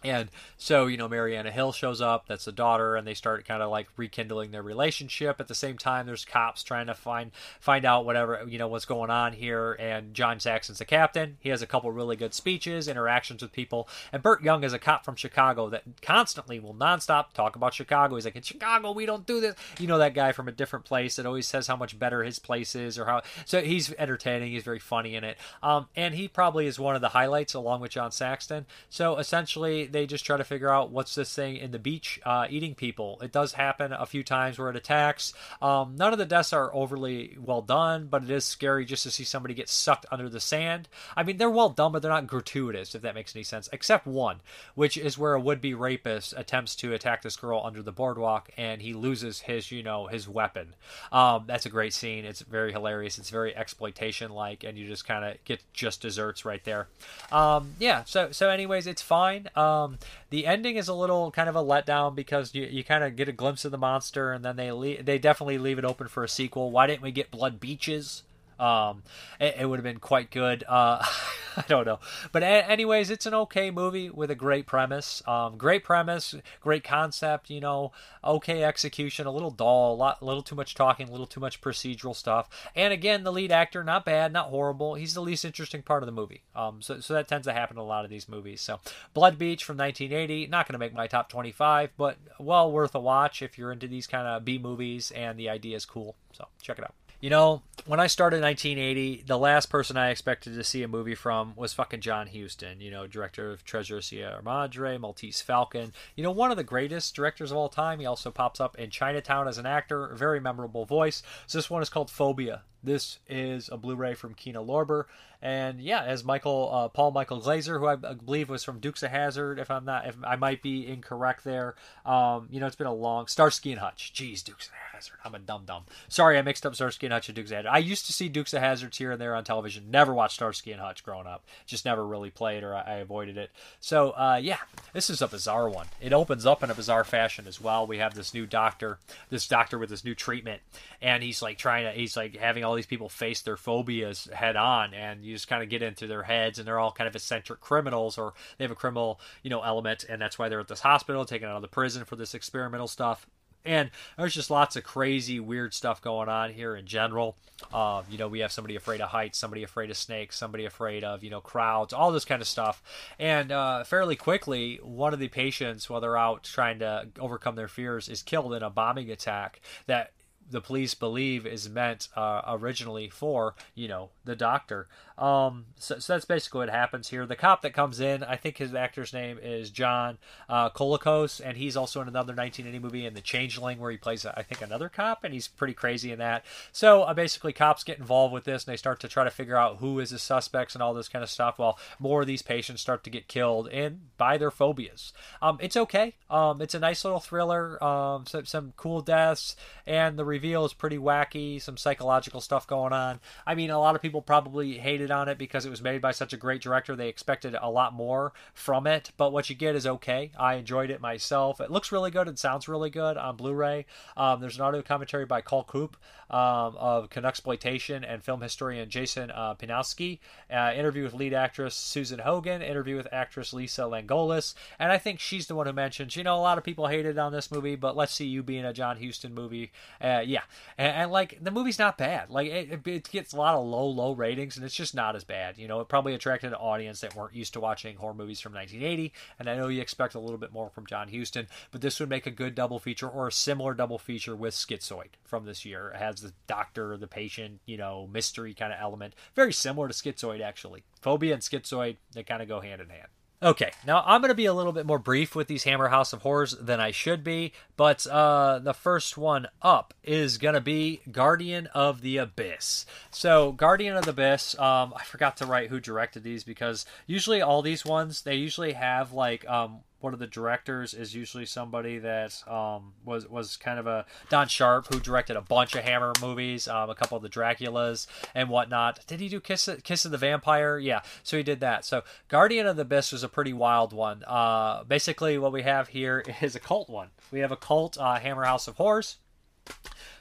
And so, you know, Marianna Hill shows up, that's the daughter, and they start kind of like rekindling their relationship. At the same time, there's cops trying to find find out whatever, you know, what's going on here. And John Saxon's the captain. He has a couple really good speeches, interactions with people. And Burt Young is a cop from Chicago that constantly will nonstop talk about Chicago. He's like, in Chicago, we don't do this. You know, that guy from a different place that always says how much better his place is or how. So he's entertaining. He's very funny in it. Um, and he probably is one of the highlights along with John Saxon. So essentially, they just try to figure out what's this thing in the beach uh, eating people. It does happen a few times where it attacks. Um, none of the deaths are overly well done, but it is scary just to see somebody get sucked under the sand. I mean, they're well done, but they're not gratuitous, if that makes any sense. Except one, which is where a would-be rapist attempts to attack this girl under the boardwalk, and he loses his, you know, his weapon. Um, that's a great scene. It's very hilarious. It's very exploitation-like, and you just kind of get just desserts right there. Um, yeah. So so anyways, it's fine. Um, Um, the ending is a little kind of a letdown because you, you kind of get a glimpse of the monster and then they le- they definitely leave it open for a sequel. Why didn't we get Blood Beaches? Um, it, it would have been quite good. Uh, I don't know, but a- anyways, it's an okay movie with a great premise. Um, great premise, great concept. You know, okay execution. A little dull, a lot, a little too much talking, a little too much procedural stuff. And again, the lead actor, not bad, not horrible. He's the least interesting part of the movie. Um, so so that tends to happen in a lot of these movies. So Blood Beach from 1980, not going to make my top 25, but well worth a watch if you're into these kind of B movies and the idea is cool. So check it out. You know, when I started in 1980, the last person I expected to see a movie from was fucking John Huston, you know, director of Treasure of Sierra Madre, Maltese Falcon. You know, one of the greatest directors of all time. He also pops up in Chinatown as an actor, very memorable voice. So this one is called Phobia. This is a Blu-ray from Kino Lorber, and yeah, as Michael uh, Paul Michael Glaser, who I believe was from Dukes of Hazzard, If I'm not, if I might be incorrect there. Um, you know, it's been a long Starsky and Hutch. Jeez, Dukes of Hazzard. I'm a dum dum. Sorry, I mixed up Starsky and Hutch and Dukes of Hazzard. I used to see Dukes of Hazzards here and there on television. Never watched Starsky and Hutch growing up. Just never really played, or I, I avoided it. So uh, yeah, this is a bizarre one. It opens up in a bizarre fashion as well. We have this new doctor, this doctor with this new treatment, and he's like trying to, he's like having all these people face their phobias head on, and you just kind of get into their heads, and they're all kind of eccentric criminals, or they have a criminal, you know, element, and that's why they're at this hospital, taken out of the prison for this experimental stuff. And there's just lots of crazy, weird stuff going on here in general. Uh, you know, we have somebody afraid of heights, somebody afraid of snakes, somebody afraid of, you know, crowds, all this kind of stuff. And uh, fairly quickly, one of the patients, while they're out trying to overcome their fears, is killed in a bombing attack that the police believe is meant uh, originally for you know the doctor. Um, so, so, that's basically what happens here. The cop that comes in i think his actor's name is john uh, Colicos, and he's also in another 1980 movie in the changeling where he plays i think another cop and he's pretty crazy in that. So uh, basically cops get involved with this and they start to try to figure out who is the suspects and all this kind of stuff while more of these patients start to get killed and by their phobias. Um, it's okay. Um, it's a nice little thriller um, some, some cool deaths and the reveal is pretty wacky, some psychological stuff going on. I mean, a lot of people people probably hated on it because it was made by such a great director. They expected a lot more from it, but what you get is okay. I enjoyed it myself. It looks really good. It sounds really good on Blu-ray. Um, there's an audio commentary by Carl Coop um, of Exploitation and film historian Jason uh, Pinowski. Uh, interview with lead actress Susan Hogan. Interview with actress Lisa Langlois. And I think she's the one who mentions, you know, a lot of people hated on this movie, but let's see you being a John Huston movie. Uh, yeah, and, and, like the movie's not bad. Like it, it, gets a lot of low, low ratings, and it's just not as bad. You know, it probably attracted an audience that weren't used to watching horror movies from 1980. And I know you expect a little bit more from John Huston, but this would make a good double feature or a similar double feature with Schizoid from this year. It has the doctor, the patient, you know, mystery kind of element. Very similar to Schizoid, actually. Phobia and Schizoid, they kind of go hand in hand. Okay, now I'm going to be a little bit more brief with these Hammer House of Horrors than I should be, but uh, the first one up is going to be Guardian of the Abyss. So, Guardian of the Abyss, um, I forgot to write who directed these because usually all these ones, they usually have like um, one of the directors is usually somebody that um, was was kind of a Don Sharp who directed a bunch of Hammer movies, um, a couple of the Draculas and whatnot. Did he do Kiss Kiss of the Vampire? Yeah, so he did that. So Guardian of the Abyss was a pretty wild one. Uh, basically, what we have here is a cult one. We have a cult uh, Hammer House of Horrors.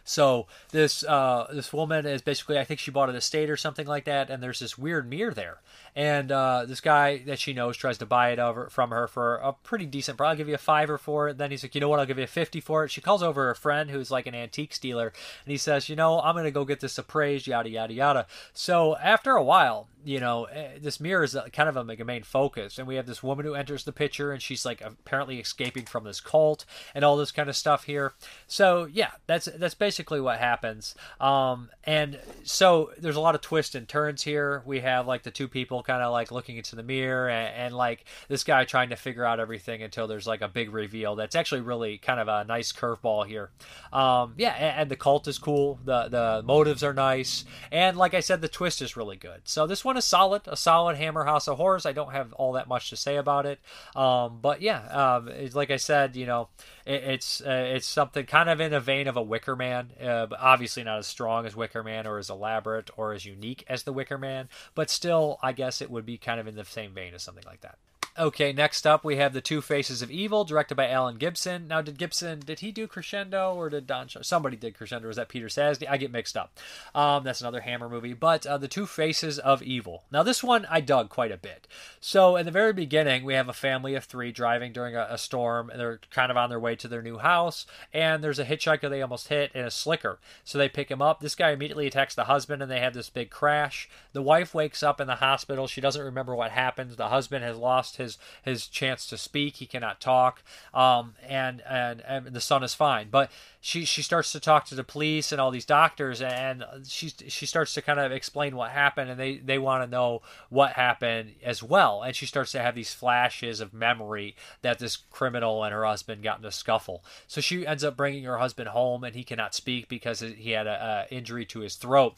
So this uh, this woman is basically, I think she bought an estate or something like that, and there's this weird mirror there, and uh, this guy that she knows tries to buy it over from her for a pretty decent price. I'll give you a fiver for it. Then he's like, you know what? I'll give you a fifty for it. She calls over a friend who's like an antique dealer, and he says, you know, I'm gonna go get this appraised, yada yada yada. So after a while, you know, eh, this mirror is kind of a main focus, and we have this woman who enters the picture, and she's like apparently escaping from this cult and all this kind of stuff here. So yeah, that's that's basically what happens. Um, and so there's a lot of twists and turns here. We have like the two people kind of like looking into the mirror, and, and like this guy trying to figure out everything until there's like a big reveal. That's actually really kind of a nice curveball here. Um, yeah, and, and the cult is cool. The the motives are nice, and like I said, the twist is really good. So this one one is solid, a solid Hammer House of Horrors. I don't have all that much to say about it, um, but yeah, um, like I said, you know, it, it's uh, it's something kind of in a vein of a Wicker Man, uh, obviously not as strong as Wicker Man or as elaborate or as unique as the Wicker Man, but still, I guess it would be kind of in the same vein as something like that. Okay, next up we have The Two Faces of Evil, directed by Alan Gibson. Now, did Gibson, did he do Crescendo or did Don, somebody did Crescendo, was that Peter Sasdy? I get mixed up. Um, that's another Hammer movie, but uh, The Two Faces of Evil. Now, this one I dug quite a bit. So, in the very beginning, we have a family of three driving during a, a storm, and they're kind of on their way to their new house, and there's a hitchhiker they almost hit in a slicker. So they pick him up. This guy immediately attacks the husband, and they have this big crash. The wife wakes up in the hospital. She doesn't remember what happened. The husband has lost his his his chance to speak. He cannot talk, um, and, and and the son is fine. But she she starts to talk to the police and all these doctors, and she she starts to kind of explain what happened, and they they want to know what happened as well. And she starts to have these flashes of memory that this criminal and her husband got in a scuffle. So she ends up bringing her husband home, and he cannot speak because he had a, a injury to his throat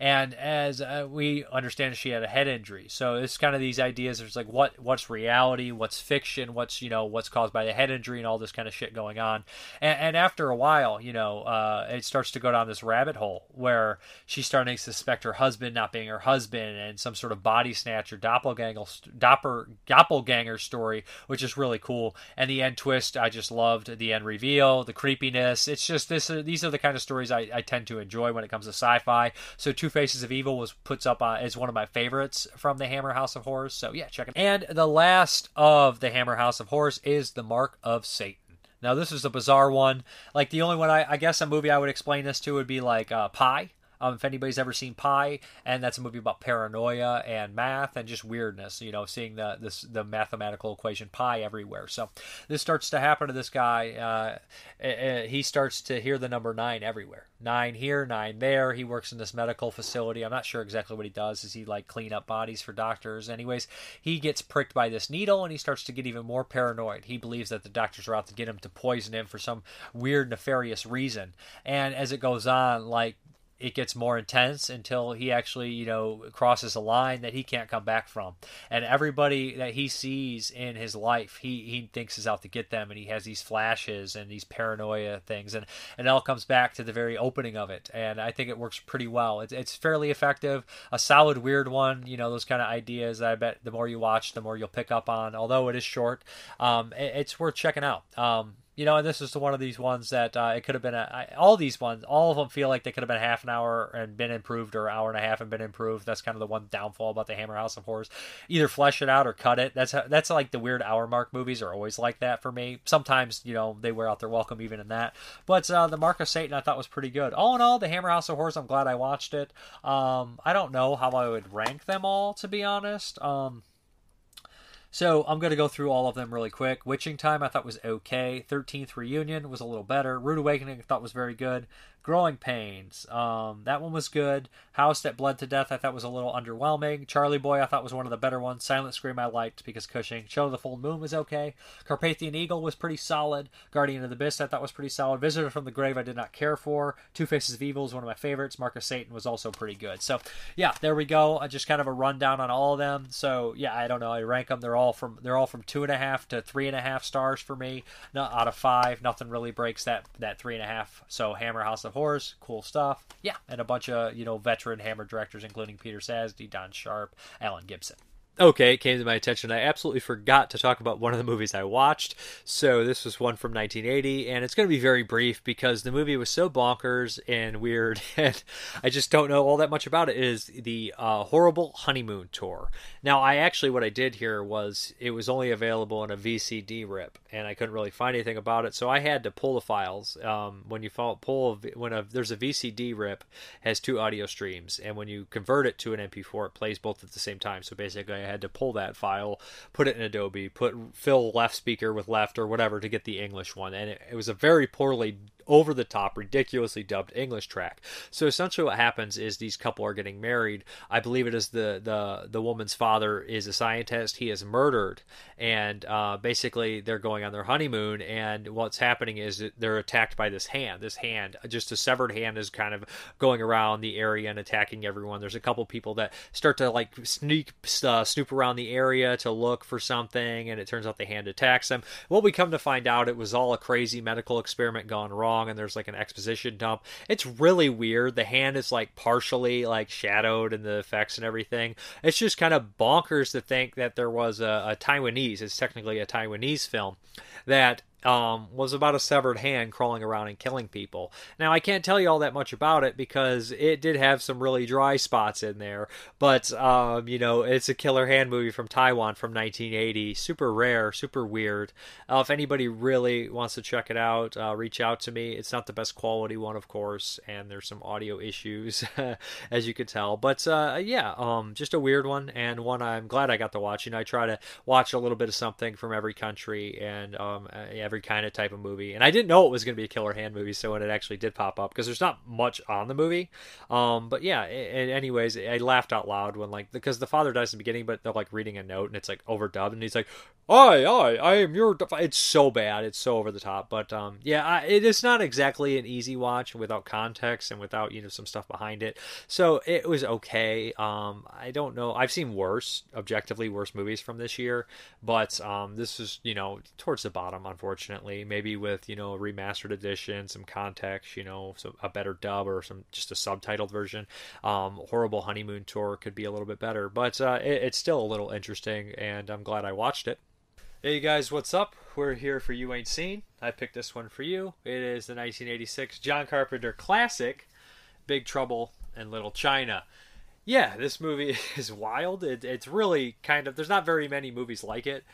and as uh, we understand she had a head injury. So it's kind of these ideas there's like what what's reality? What's fiction? What's you know what's caused by the head injury and all this kind of shit going on. And, and after a while you know uh, it starts to go down this rabbit hole where she's starting to suspect her husband not being her husband and some sort of body snatcher doppelganger doppel, doppelganger story which is really cool. And the end twist i just loved the end reveal the creepiness. It's just this these are the kind of stories I, I tend to enjoy when it comes to sci-fi. So two Two Faces of Evil was puts up uh, as one of my favorites from the Hammer House of Horrors. So yeah, check it. And the last of the Hammer House of Horrors is the Mark of Satan. Now this is a bizarre one. Like the only one I, I guess a movie I would explain this to would be like uh, Pi um, if anybody's ever seen Pi, and that's a movie about paranoia and math and just weirdness, you know, seeing the this the mathematical equation pi everywhere. So this starts to happen to this guy. Uh, eh, eh, he starts to hear the number nine everywhere. Nine here, nine there. He works in this medical facility. I'm not sure exactly what he does. Is he like clean up bodies for doctors? Anyways, he gets pricked by this needle and he starts to get even more paranoid. He believes that the doctors are out to get him to poison him for some weird nefarious reason. And as it goes on, like it gets more intense until he actually, you know, crosses a line that he can't come back from. And everybody that he sees in his life, he, he thinks is out to get them, and he has these flashes and these paranoia things, and, and it all comes back to the very opening of it. And I think it works pretty well. It's, it's fairly effective, a solid, weird one, you know, those kind of ideas I bet the more you watch, the more you'll pick up on. Although it is short, um, it, it's worth checking out. Um, you know, and this is one of these ones that uh, it could have been a, all these ones, all of them feel like they could have been half an hour and been improved, or hour and a half and been improved. That's kind of the one downfall about the Hammer House of Horrors. Either flesh it out or cut it. That's that's like the weird hour mark movies are always like that for me. Sometimes you know they wear out their welcome even in that. But uh, the Mark of Satan I thought was pretty good. All in all, the Hammer House of Horrors, I'm glad I watched it. Um, I don't know how I would rank them all to be honest. Um, so I'm going to go through all of them really quick. Witching Time I thought was okay. 13th Reunion was a little better. Rude Awakening I thought was very good. Growing Pains. Um, that one was good. House That Bled to Death I thought was a little underwhelming. Charlie Boy I thought was one of the better ones. Silent Scream I liked because Cushing. Show of the Full Moon was okay. Carpathian Eagle was pretty solid. Guardian of the Abyss I thought was pretty solid. Visitor from the Grave I did not care for. Two Faces of Evil is one of my favorites. Mark of Satan was also pretty good. So yeah, there we go. Uh, just kind of a rundown on all of them. So yeah, I don't know. I rank them. They're all from they're all from two and a half to three and a half stars for me. Not out of five. Nothing really breaks that that three and a half. So Hammer House of Horrors, cool stuff. Yeah, and a bunch of you know veteran Hammer directors, including Peter Sasdy, Don Sharp, Alan Gibson. Okay, it came to my attention. I absolutely forgot to talk about one of the movies I watched. So this was one from 1980, and it's going to be very brief because the movie was so bonkers and weird, and I just don't know all that much about it. it is the uh, Horrible Honeymoon Tour? Now, I actually what I did here was it was only available in a VCD rip, and I couldn't really find anything about it, so I had to pull the files. Um, when you pull when a, there's a VCD rip has two audio streams, and when you convert it to an MP4, it plays both at the same time. So basically, I had to pull that file, put it in Adobe, put fill left speaker with left or whatever to get the English one, and it, it was a very poorly over the top, ridiculously dubbed English track. So essentially, what happens is these couple are getting married. I believe it is the the the woman's father is a scientist. He is murdered, and uh, basically they're going on their honeymoon. And what's happening is they're attacked by this hand. This hand, just a severed hand, is kind of going around the area and attacking everyone. There's a couple people that start to like sneak uh, snoop around the area to look for something, and it turns out the hand attacks them. What we come to find out, it was all a crazy medical experiment gone wrong and there's like an exposition dump. It's really weird. The hand is like partially like shadowed in the effects and everything. It's just kind of bonkers to think that there was a, a Taiwanese, it's technically a Taiwanese film, that um, was about a severed hand crawling around and killing people. Now, I can't tell you all that much about it because it did have some really dry spots in there, but, um, you know, it's a killer hand movie from Taiwan from 1980. Super rare, super weird. Uh, if anybody really wants to check it out, uh, reach out to me. It's not the best quality one, of course, and there's some audio issues, as you could tell. But, uh, yeah, um, just a weird one, and one I'm glad I got to watch. You know, I try to watch a little bit of something from every country, and, um, yeah, every kind of type of movie. And I didn't know it was going to be a killer hand movie, so when it actually did pop up, because there's not much on the movie. Um, but yeah, it, anyways, I laughed out loud when like because the father dies in the beginning, but they're like reading a note and it's like overdubbed, and he's like, "I, I, I am your." It's so bad, it's so over the top. But um, yeah, I, it is not exactly an easy watch without context and without you know some stuff behind it. So it was okay. Um, I don't know. I've seen worse, objectively worse movies from this year, but um, this is you know towards the bottom, unfortunately unfortunately. Maybe with you know a remastered edition, some context, you know, a better dub or some just a subtitled version. Um, Horrible Honeymoon Tour could be a little bit better, but uh, it, it's still a little interesting, and I'm glad I watched it. Hey guys, what's up? We're here for You Ain't Seen. I picked this one for you. It is the 1986 John Carpenter classic, Big Trouble in Little China yeah, this movie is wild. It, it's really kind of there's not very many movies like it.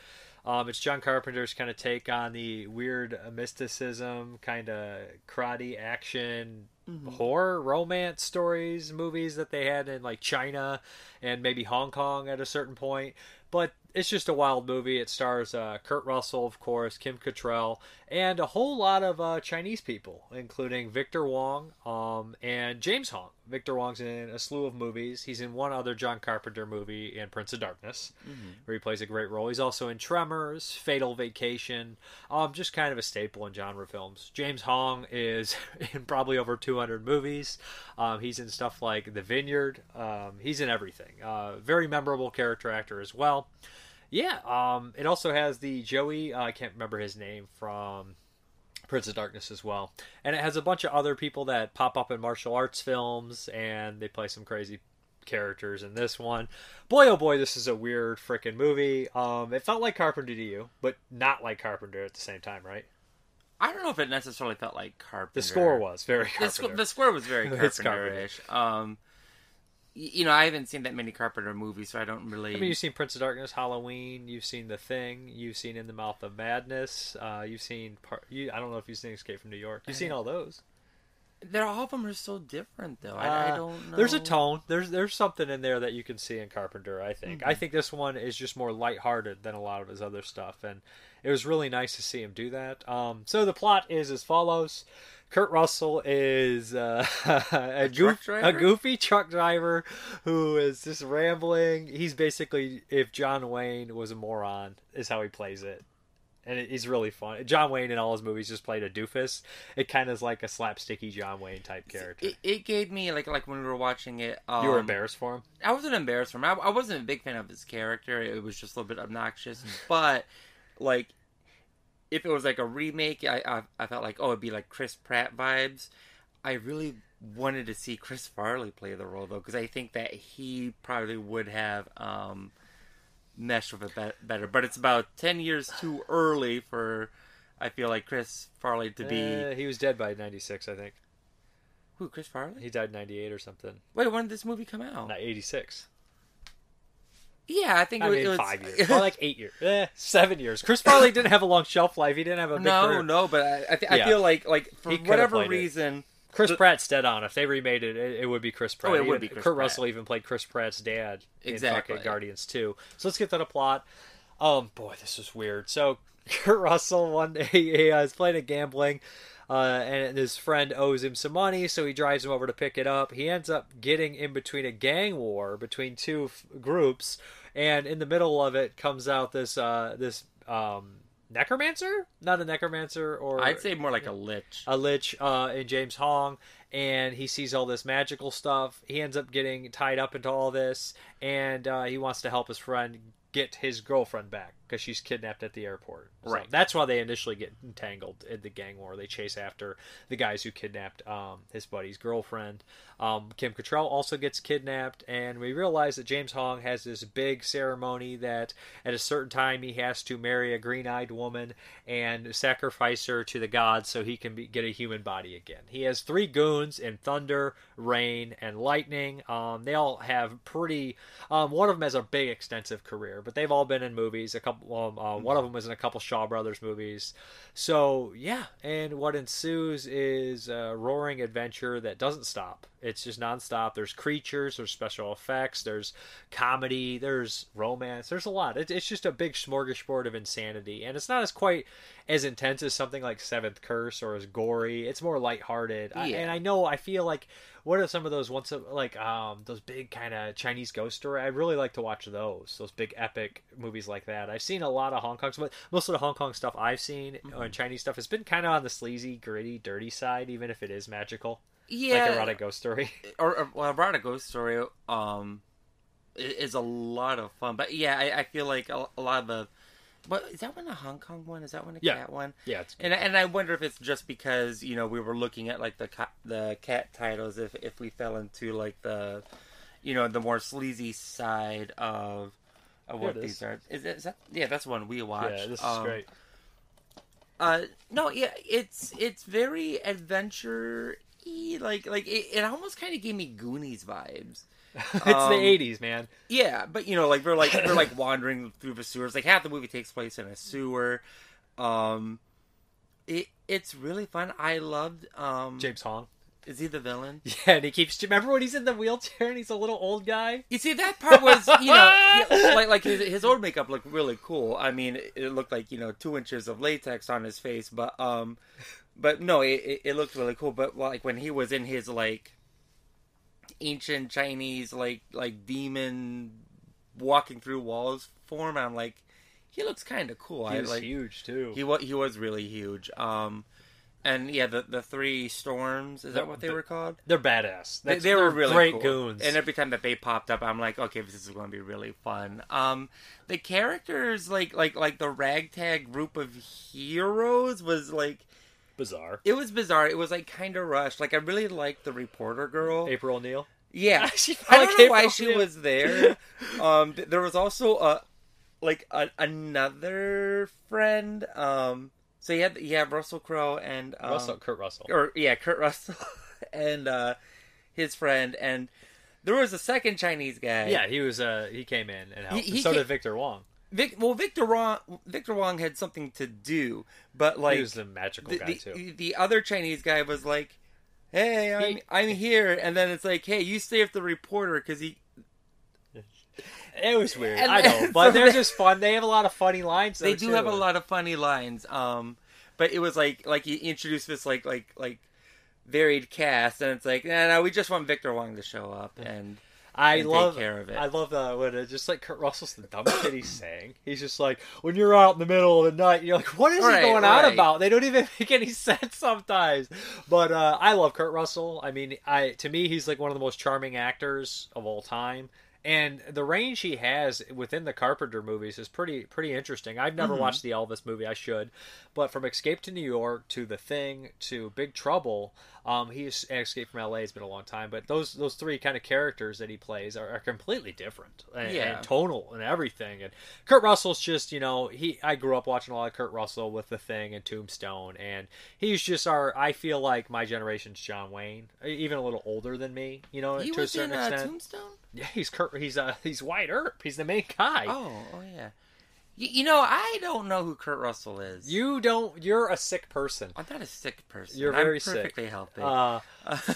Um, it's John Carpenter's kind of take on the weird mysticism, kind of karate action, mm-hmm. horror, romance stories, movies that they had in like China and maybe Hong Kong at a certain point. But it's just a wild movie. It stars uh, Kurt Russell, of course, Kim Cattrall, and a whole lot of uh, Chinese people, including Victor Wong um, and James Hong. Victor Wong's in a slew of movies. He's in one other John Carpenter movie in Prince of Darkness, Mhm. where he plays a great role. He's also in Tremors, Fatal Vacation, um, just kind of a staple in genre films. James Hong is in probably over 200 movies. Um, he's in stuff like The Vineyard. Um, he's in everything. Uh, very memorable character actor as well. Yeah, um, it also has the Joey. Uh, I can't remember his name from Prince of Darkness as well, and it has a bunch of other people that pop up in martial arts films, and they play some crazy characters in this one. Boy, oh boy, this is a weird freaking movie. Um, it felt like Carpenter to you, but not like Carpenter at the same time, right? I don't know if it necessarily felt like Carpenter. The score was very The, sc- the score was very It's Carpenter-ish. Um, y- you know, I haven't seen that many Carpenter movies, so I don't really. I mean, you've seen Prince of Darkness, Halloween. You've seen The Thing. You've seen In the Mouth of Madness. Uh, you've seen. Par- you, I don't know if you've seen Escape from New York. You've seen all those. They're all of them are so different, though. I, I Uh, don't know. There's a tone. There's there's something in there that you can see in Carpenter. I think. I Mhm. think this one is just more lighthearted than a lot of his other stuff, and it was really nice to see him do that. Um, so the plot is as follows: Kurt Russell is uh, a, goof, a goofy truck driver who is just rambling. He's basically if John Wayne was a moron, is how he plays it. And it- he's really fun. John Wayne in all his movies just played a doofus. It kind of is like a slapsticky John Wayne type character. It, it gave me like like when we were watching it. Um, you were embarrassed for him. I wasn't embarrassed for him. I, I wasn't a big fan of his character. It was just a little bit obnoxious. but like, if it was like a remake, I I, I felt like oh, it'd be like Chris Pratt vibes. I really wanted to see Chris Farley play the role though, because I think that he probably would have um, meshed with it be- better. But it's about ten years too early for. I feel like Chris Farley to be. Uh, he was dead by '96, I think. Who, Chris Farley? He died in '98 or something. Wait, when did this movie come out? Not '86. Yeah, I think I it was, mean, it was five years, or like eight years, eh, seven years. Chris Farley didn't have a long shelf life. He didn't have a big no, career. no, but I, I, th- Yeah. I feel like like for whatever played it. reason, Chris the- Pratt's dead on. If they remade it, it, it would be Chris Pratt. Oh, it would be Chris Kurt Pratt. Russell even played Chris Pratt's dad Exactly. in fucking Guardians 2. So let's get to the plot. Um, boy, this is weird. So Kurt Russell one day he uh, is playing a gambling, uh, and his friend owes him some money, so he drives him over to pick it up. He ends up getting in between a gang war between two f- groups, and in the middle of it comes out this uh, this um, necromancer, not a necromancer, or I'd say more like a lich. a lich uh, in James Hong, and he sees all this magical stuff. He ends up getting tied up into all this, and uh, he wants to help his friend get his girlfriend back because she's kidnapped at the airport. So Right. that's why they initially get entangled in the gang war. They chase after the guys who kidnapped um, his buddy's girlfriend. Um, Kim Cattrall also gets kidnapped, and we realize that James Hong has this big ceremony that at a certain time he has to marry a green-eyed woman and sacrifice her to the gods so he can be, get a human body again. He has three goons in thunder, rain, and lightning. Um, they all have pretty. Um, one of them has a big, extensive career, but they've all been in movies. A couple. Uh, one of them was in a couple Shaw Brothers movies. So yeah, and what ensues is a roaring adventure that doesn't stop. It's just nonstop. There's creatures, there's special effects, there's comedy, there's romance, there's a lot. It, it's just a big smorgasbord of insanity, and it's not as quite as intense as something like Seventh Curse or as gory. It's more lighthearted, I, and I know I feel like what are some of those once like um those big kind of Chinese ghost story? I really like to watch those, those big epic movies like that. I've seen a lot of Hong Kong, but most of the Hong Kong stuff I've seen Mm-hmm. and Chinese stuff has been kind of on the sleazy, gritty, dirty side, even if it is magical. Yeah. like erotic ghost story. or, or well, Erotic Ghost Story um is a lot of fun. But yeah, I, I feel like a, a lot of the. But is that one a Hong Kong one? Is that one a Yeah. cat one? Yeah, it's and and I wonder if it's just because you know we were looking at like the ca- the cat titles. If if we fell into like the, you know, the more sleazy side of of what these are. Is, that- is that yeah? That's one we watched. Yeah, this is Um, great. Uh, no, yeah, it's it's very adventure. Like like it, it almost kind of gave me Goonies vibes. it's Um, the '80s, man. Yeah, but you know, like we're like we're like wandering through the sewers. Like half the movie takes place in a sewer. Um, it it's really fun. I loved um James Hong. Is he the villain? Yeah, and he keeps. Remember when he's in the wheelchair and he's a little old guy? You see, that part was, you know, yeah, like like his, his old makeup looked really cool. I mean, it looked like you know two inches of latex on his face, but um, but no, it, it, it looked really cool. But like when he was in his like ancient Chinese like like demon walking through walls form, I'm like, he looks kind of cool. He I was like huge too. he was he was really huge. Um, and yeah, the the three storms is that what they were called? They're badass. They, they were really great cool. goons. And every time that they popped up, I'm like, okay, this is going to be really fun. Um, the characters, like like like the ragtag group of heroes, was like bizarre. It was bizarre. It was like kind of rushed. Like I really liked the reporter girl, April O'Neil. Yeah, She I felt don't like know why April she O'Neil. was there. um, there was also a like a, another friend. Um, so you had you have Russell Crowe and um, Russell- Kurt Russell. or yeah, Kurt Russell and uh, his friend, and there was a second Chinese guy. Yeah, he was. Uh, he came in and helped. He- and he so ca- did Victor Wong. Vic, well, Victor Wong, Victor Wong had something to do, but like he was the magical the, guy the, too. the other Chinese guy was like, "Hey, I'm I'm here," and then it's like, "Hey, you stay with the reporter because he." It was weird. And I know, but they're just fun. They have a lot of funny lines. They do too. have a lot of funny lines. Um, but it was like like he introduced this like like like varied cast, and it's like, no, no, we just want Victor Wong to show up and I love care of it. I love that when it just like Kurt Russell's the dumb shit he's saying. He's just like when you're out in the middle of the night, you're like, what is Right, he going on about? They don't even make any sense sometimes. But uh, I love Kurt Russell. I mean, I to me he's like one of the most charming actors of all time. And the range he has within the Carpenter movies is pretty pretty interesting. I've never Mhm. watched the Elvis movie. I should, but from Escape to New York to The Thing to Big Trouble, um, he's Escape from L.A. It's been a long time. But those those three kind of characters that he plays are, are completely different and, Yeah. and tonal and everything. And Kurt Russell's just you know he I grew up watching a lot of Kurt Russell with The Thing and Tombstone, and he's just our I feel like my generation's John Wayne, even a little older than me. You know, he to a was certain in uh, extent. Tombstone. Yeah, he's Kurt. He's uh, he's Wyatt Earp. He's the main guy. Oh, oh yeah. You, you know, I don't know who Kurt Russell is. You don't. You're a sick person. I'm not a sick person. You're I'm very perfectly sick. healthy. Uh,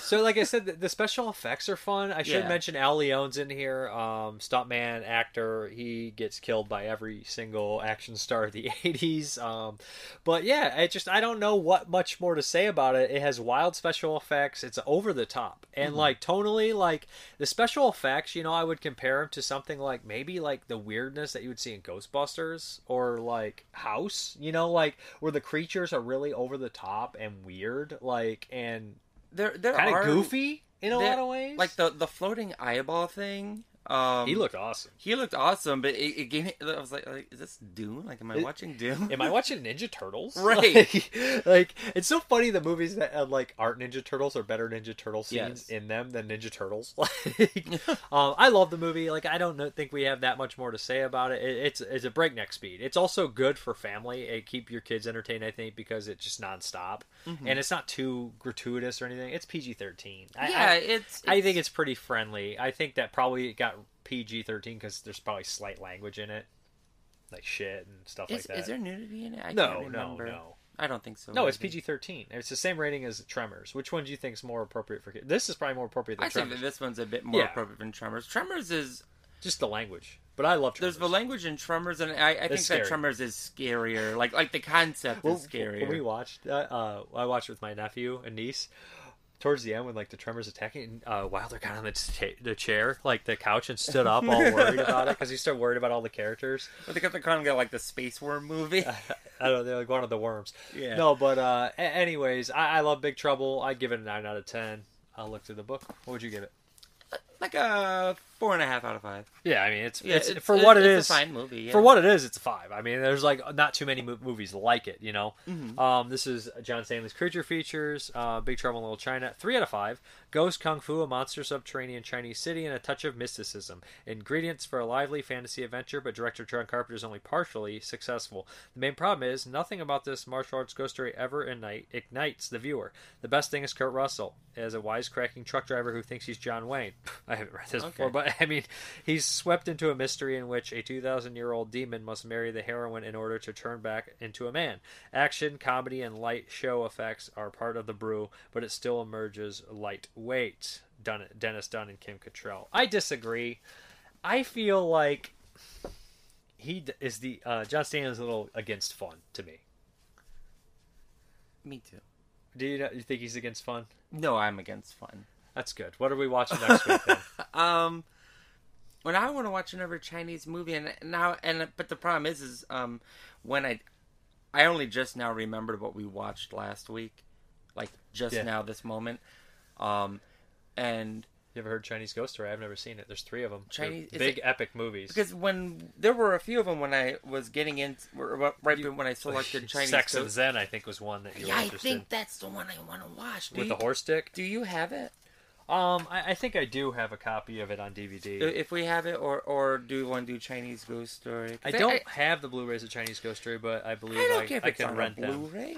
so, like I said, the, the special effects are fun. I should Yeah. mention Al Leone's in here. Um, stuntman, actor. He gets killed by every single action star of the '80s. Um, but yeah, it just I don't know what much more to say about it. It has wild special effects. It's over the top and Mhm. like tonally, like the special effects. You know, I would compare them to something like maybe like the weirdness that you would see in Ghostbusters or like House. You know, like where the creatures are really over the top and weird, like and they're kind are of goofy in a lot of ways. Like the the floating eyeball thing. Um, he looked awesome. He looked awesome, but it, it gave me. I was like, like, is this Dune? Like, am I It- watching Dune? Am I watching Ninja Turtles? Right. Like, like, it's so funny the movies that have, like aren't Ninja Turtles or better Ninja Turtle scenes Yes. in them than Ninja Turtles. Like, um, I love the movie. Like, I don't know, think we have that much more to say about it. it. It's it's a breakneck speed. It's also good for family. It keep your kids entertained, I think, because it's just nonstop Mhm. and it's not too gratuitous or anything. It's PG thirteen. Yeah, it's- I think it's- it's pretty friendly. I think that probably got PG thirteen because there's probably slight language in it, like shit and stuff Is, like that. is there nudity in it? I no, no, no. I don't think so. No, it's. PG thirteen. It's the same rating as Tremors. Which one do you think is more appropriate for kids? This is probably more appropriate than I think Tremors. that this one's a bit more Yeah. appropriate than Tremors. Tremors is just the language, but I love Tremors. there's the language in Tremors, and I, I think It's that. Tremors is scarier. Like like the concept Well, is scarier. When we watched, uh, uh, I watched with my nephew and niece. Towards the end, when like the Tremors attacking, uh, Wilder got on the, ta- the chair, like the couch, and stood up, all worried about it because he's started worried about all the characters. But they got the kind of got like the space worm movie. I don't know, they're like one of the worms. Yeah. No, but uh, a- anyways, I-, I love Big Trouble. I'd give it a nine out of ten. I'll look through the book. What would you give it? Like a four and a half out of five. Yeah, I mean it's, Yeah, it's, it's- for it's- what it it's a is. fine movie, yeah. For what it is, it's a five. I mean, there's like not too many mo- movies like it. You know, Mhm. um, this is John Stanley's Creature Features, uh, Big Trouble in Little China, three out of five. Ghost Kung Fu, a monster subterranean Chinese city, and a touch of mysticism. Ingredients for a lively fantasy adventure, but director John Carpenter is only partially successful. The main problem is nothing about this martial arts ghost story ever ignites the viewer. The best thing is Kurt Russell as a wisecracking truck driver who thinks he's John Wayne. I haven't read this Okay. before, but I mean, he's swept into a mystery in which a 2,000 year old demon must marry the heroine in order to turn back into a man. Action, comedy, and light show effects are part of the brew, but it still emerges lightweight. Dun- Dennis Dun and Kim Cattrall. I disagree. I feel like he is the uh, John Stanley is a little against fun to me. Me too. Do you, you think he's against fun? No, I'm against fun. That's good. What are we watching next week then? um, when I want to watch another Chinese movie, and now, and but the problem is, is um, when I, I only just now remembered what we watched last week, like just Yeah. now this moment, um, and You ever heard Chinese Ghost Story? I've never seen it. There's three of them. Chinese big it- epic movies. because when there were a few of them when I was getting in, right when I selected Chinese Sex and Ghost- Zen, I think, was one that you Yeah, I think that's the one I want to watch. Do with you, the horse dick. Do you have it? Um, I, I think I do have a copy of it on DVD. If we have it, or or do you want to do Chinese Ghost Story? I don't have the Blu-rays of Chinese Ghost Story, but I believe I I, don't care if I it's can on rent them. Blu-ray.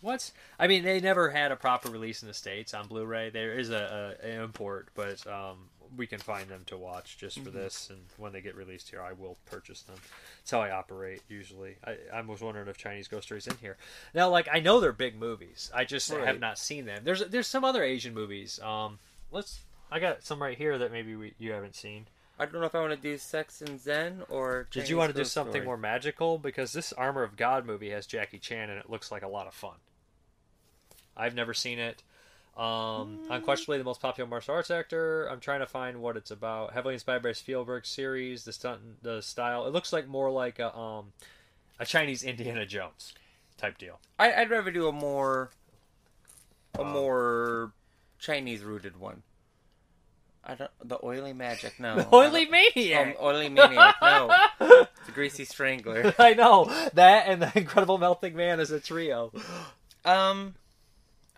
What? I mean, they never had a proper release in the states on Blu-ray. There is a, a an import, but um, we can find them to watch just for Mhm. this. And when they get released here, I will purchase them. That's how I operate usually. I, I was wondering if Chinese Ghost Stories in here. Now, like I know they're big movies. I just Right. have not seen them. There's there's some other Asian movies. Um, let's. I got some right here that maybe we, you haven't seen. I don't know if I want to do Sex and Zen or. Did you want to do something Story. more magical? Because this Armor of God movie has Jackie Chan and it looks like a lot of fun. I've never seen it. Um, unquestionably the most popular martial arts actor. I'm trying to find what it's about. Heavily inspired by Spielberg series, the stunt, the style. It looks like more like a um, a Chinese Indiana Jones type deal. I, I'd rather do a more, a Um, more Chinese rooted one. I don't. The oily magic, no. The Oily I Maniac! Um, oily maniac, no. the greasy strangler. I know that and the Incredible Melting Man is a trio. Um,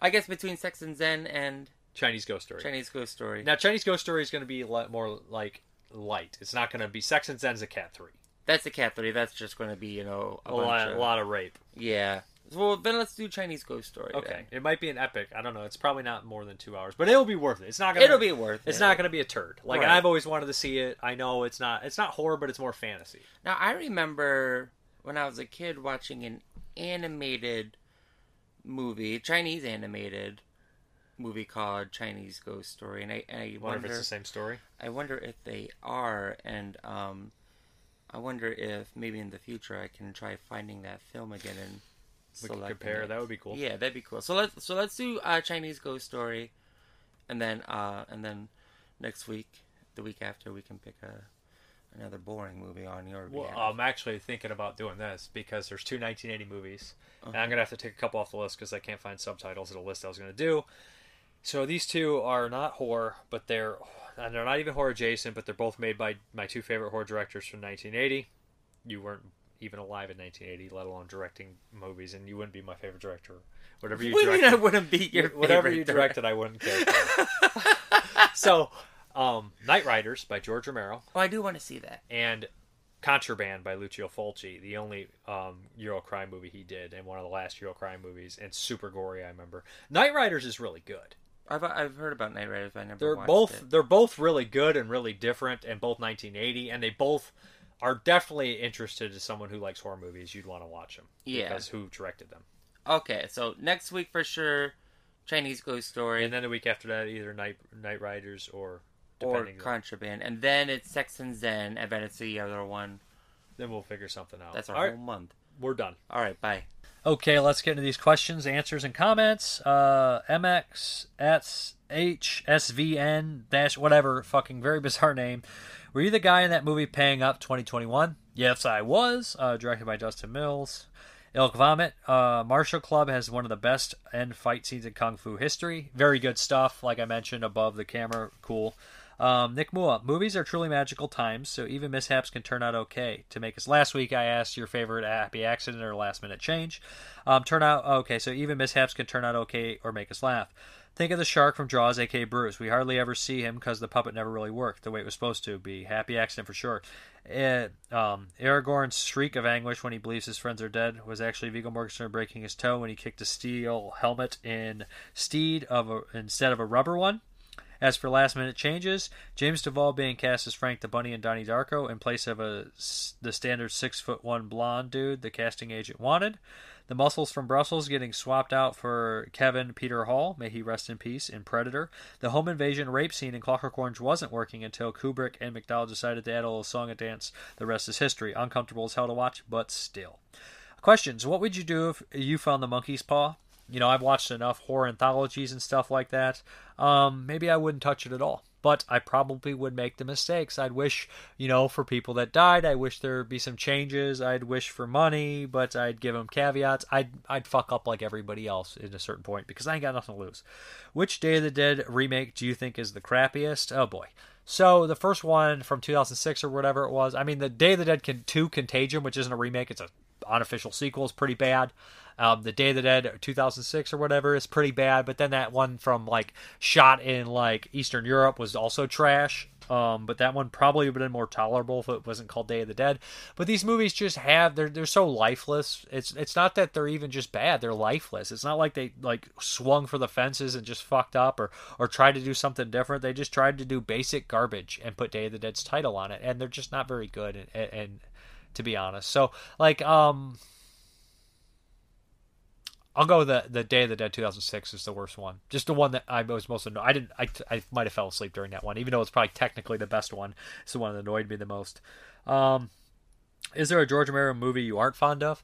I guess between Sex and Zen and Chinese Ghost Story. Chinese Ghost Story. Now, Chinese Ghost Story is going to be li- more like light. It's not going to be Sex and Zen's a cat three. That's a cat three. That's just going to be you know a, A lot, bunch a of, lot of rape. Yeah. Well, then let's do Chinese Ghost Story. Okay, then. it might be an epic. I don't know. It's probably not more than two hours, but it'll be worth it. It's not gonna. It'll be worth It's it. not gonna be a turd. Like Right. I've always wanted to see it. I know it's not. It's not horror, but it's more fantasy. Now I remember when I was a kid watching an animated movie, Chinese animated movie called Chinese Ghost Story, and I, and I Wonder wonder if it's the same story. I wonder if they are, and um, I wonder if maybe in the future I can try finding that film again and We selecting compare. it. That would be cool. Yeah, that'd be cool. So let's so let's do uh, Chinese Ghost Story, and then uh, and then next week, the week after, we can pick a another boring movie on your Well, behalf. I'm actually thinking about doing this because there's two 1980 movies, and Uh-huh. I'm gonna have to take a couple off the list because I can't find subtitles of the list I was gonna do. So these two are not horror, but they're and they're not even horror adjacent, but they're both made by my two favorite horror directors from 1980. You weren't even alive in 1980, let alone directing movies, and you wouldn't be my favorite director. Whatever you What do you mean directed, I wouldn't be your whatever you directed, I wouldn't care. for. so, um, Knightriders by George Romero. Oh, I do want to see that. And Contraband by Lucio Fulci, the only um, Euro crime movie he did, and one of the last Euro crime movies, and super gory. I remember. Knightriders is really good. I've I've heard about Knightriders, but I never. They're watched both It. they're both really good and really different, and both 1980, and they both are definitely interested to someone who likes horror movies. You'd want to watch them, Yeah. because who directed them. Okay, so next week for sure, Chinese Ghost Story, And then the week after that, either Night Knightriders or or Contraband, and then it's Sex and Zen, and then it's the other one. then we'll figure something out. That's our All right, whole month. we're done. All right, bye. Okay, let's get into these questions, answers, and comments. Uh, MX, S, H, SVN, dash, whatever, fucking very bizarre name. Were you the guy in that movie Paying Up 2021? Yes, I was. Uh, directed by Justin Mills. Ilk Vomit. Uh, Martial Club has one of the best end fight scenes in Kung Fu history. Very good stuff, like I mentioned, above the camera. Cool. Um, Nick Mua, movies are truly magical times, so even mishaps can turn out okay. To make us last week, I asked your favorite happy accident or last minute change. Um, turn out okay, so even mishaps can turn out okay or make us laugh. Think of the shark from Jaws, aka Bruce. We hardly ever see him because the puppet never really worked the way it was supposed to be. Happy accident for sure. Eh, um, Aragorn's shriek of anguish when he believes his friends are dead was actually Viggo Mortensen breaking his toe when he kicked a steel helmet in steed of a, instead of a rubber one. As for last minute changes, James Duval being cast as Frank the Bunny and Donnie Darko in place of a the standard six foot one blonde dude the casting agent wanted. The muscles from Brussels getting swapped out for Kevin Peter Hall, may he rest in peace, in Predator. The home invasion rape scene in Clockwork Orange wasn't working until Kubrick and McDowell decided to add a little song and dance. The rest is history. Uncomfortable as hell to watch, but still. Questions. What would you do if you found the monkey's paw? You know, I've watched enough horror anthologies and stuff like that. Um, maybe I wouldn't touch it at all but I probably would make the mistakes. I'd wish, you know, for people that died, I wish there'd be some changes. I'd wish for money, but I'd give them caveats. I'd I'd fuck up like everybody else at a certain point because I ain't got nothing to lose. Which Day of the Dead remake do you think is the crappiest? Oh boy. So the first one from 2006 or whatever it was. I mean, the Day of the Dead 2 Contagion, which isn't a remake, it's a unofficial sequel, is pretty bad. Um, the Day of the Dead 2006 or whatever is pretty bad, but then that one from like shot in like Eastern Europe was also trash. Um, but that one probably would have been more tolerable if it wasn't called Day of the Dead. But these movies just have they're they're so lifeless. It's it's not that they're even just bad; they're lifeless. It's not like they like swung for the fences and just fucked up or or tried to do something different. They just tried to do basic garbage and put Day of the Dead's title on it, and they're just not very good. And, and, and to be honest, so like um I'll go the the Day of the Dead 2006 is the worst one. Just the one that I was most annoyed. I didn't. I, I might have fell asleep during that one, even though it's probably technically the best one. It's the one that annoyed me the most. Um, is there a George Romero movie you aren't fond of?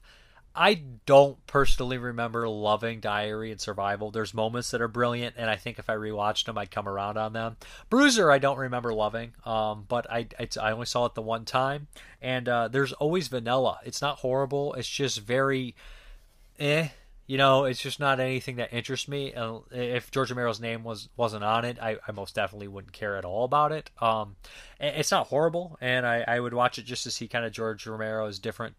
I don't personally remember loving Diary and Survival. There's moments that are brilliant, and I think if I rewatched them, I'd come around on them. Bruiser, I don't remember loving, um, but I, I, I only saw it the one time. And uh, there's always vanilla. It's not horrible. It's just very, eh you know, it's just not anything that interests me. And if George Romero's name was wasn't on it, I, I most definitely wouldn't care at all about it. Um, it's not horrible, and I, I would watch it just to see kind of George Romero's different.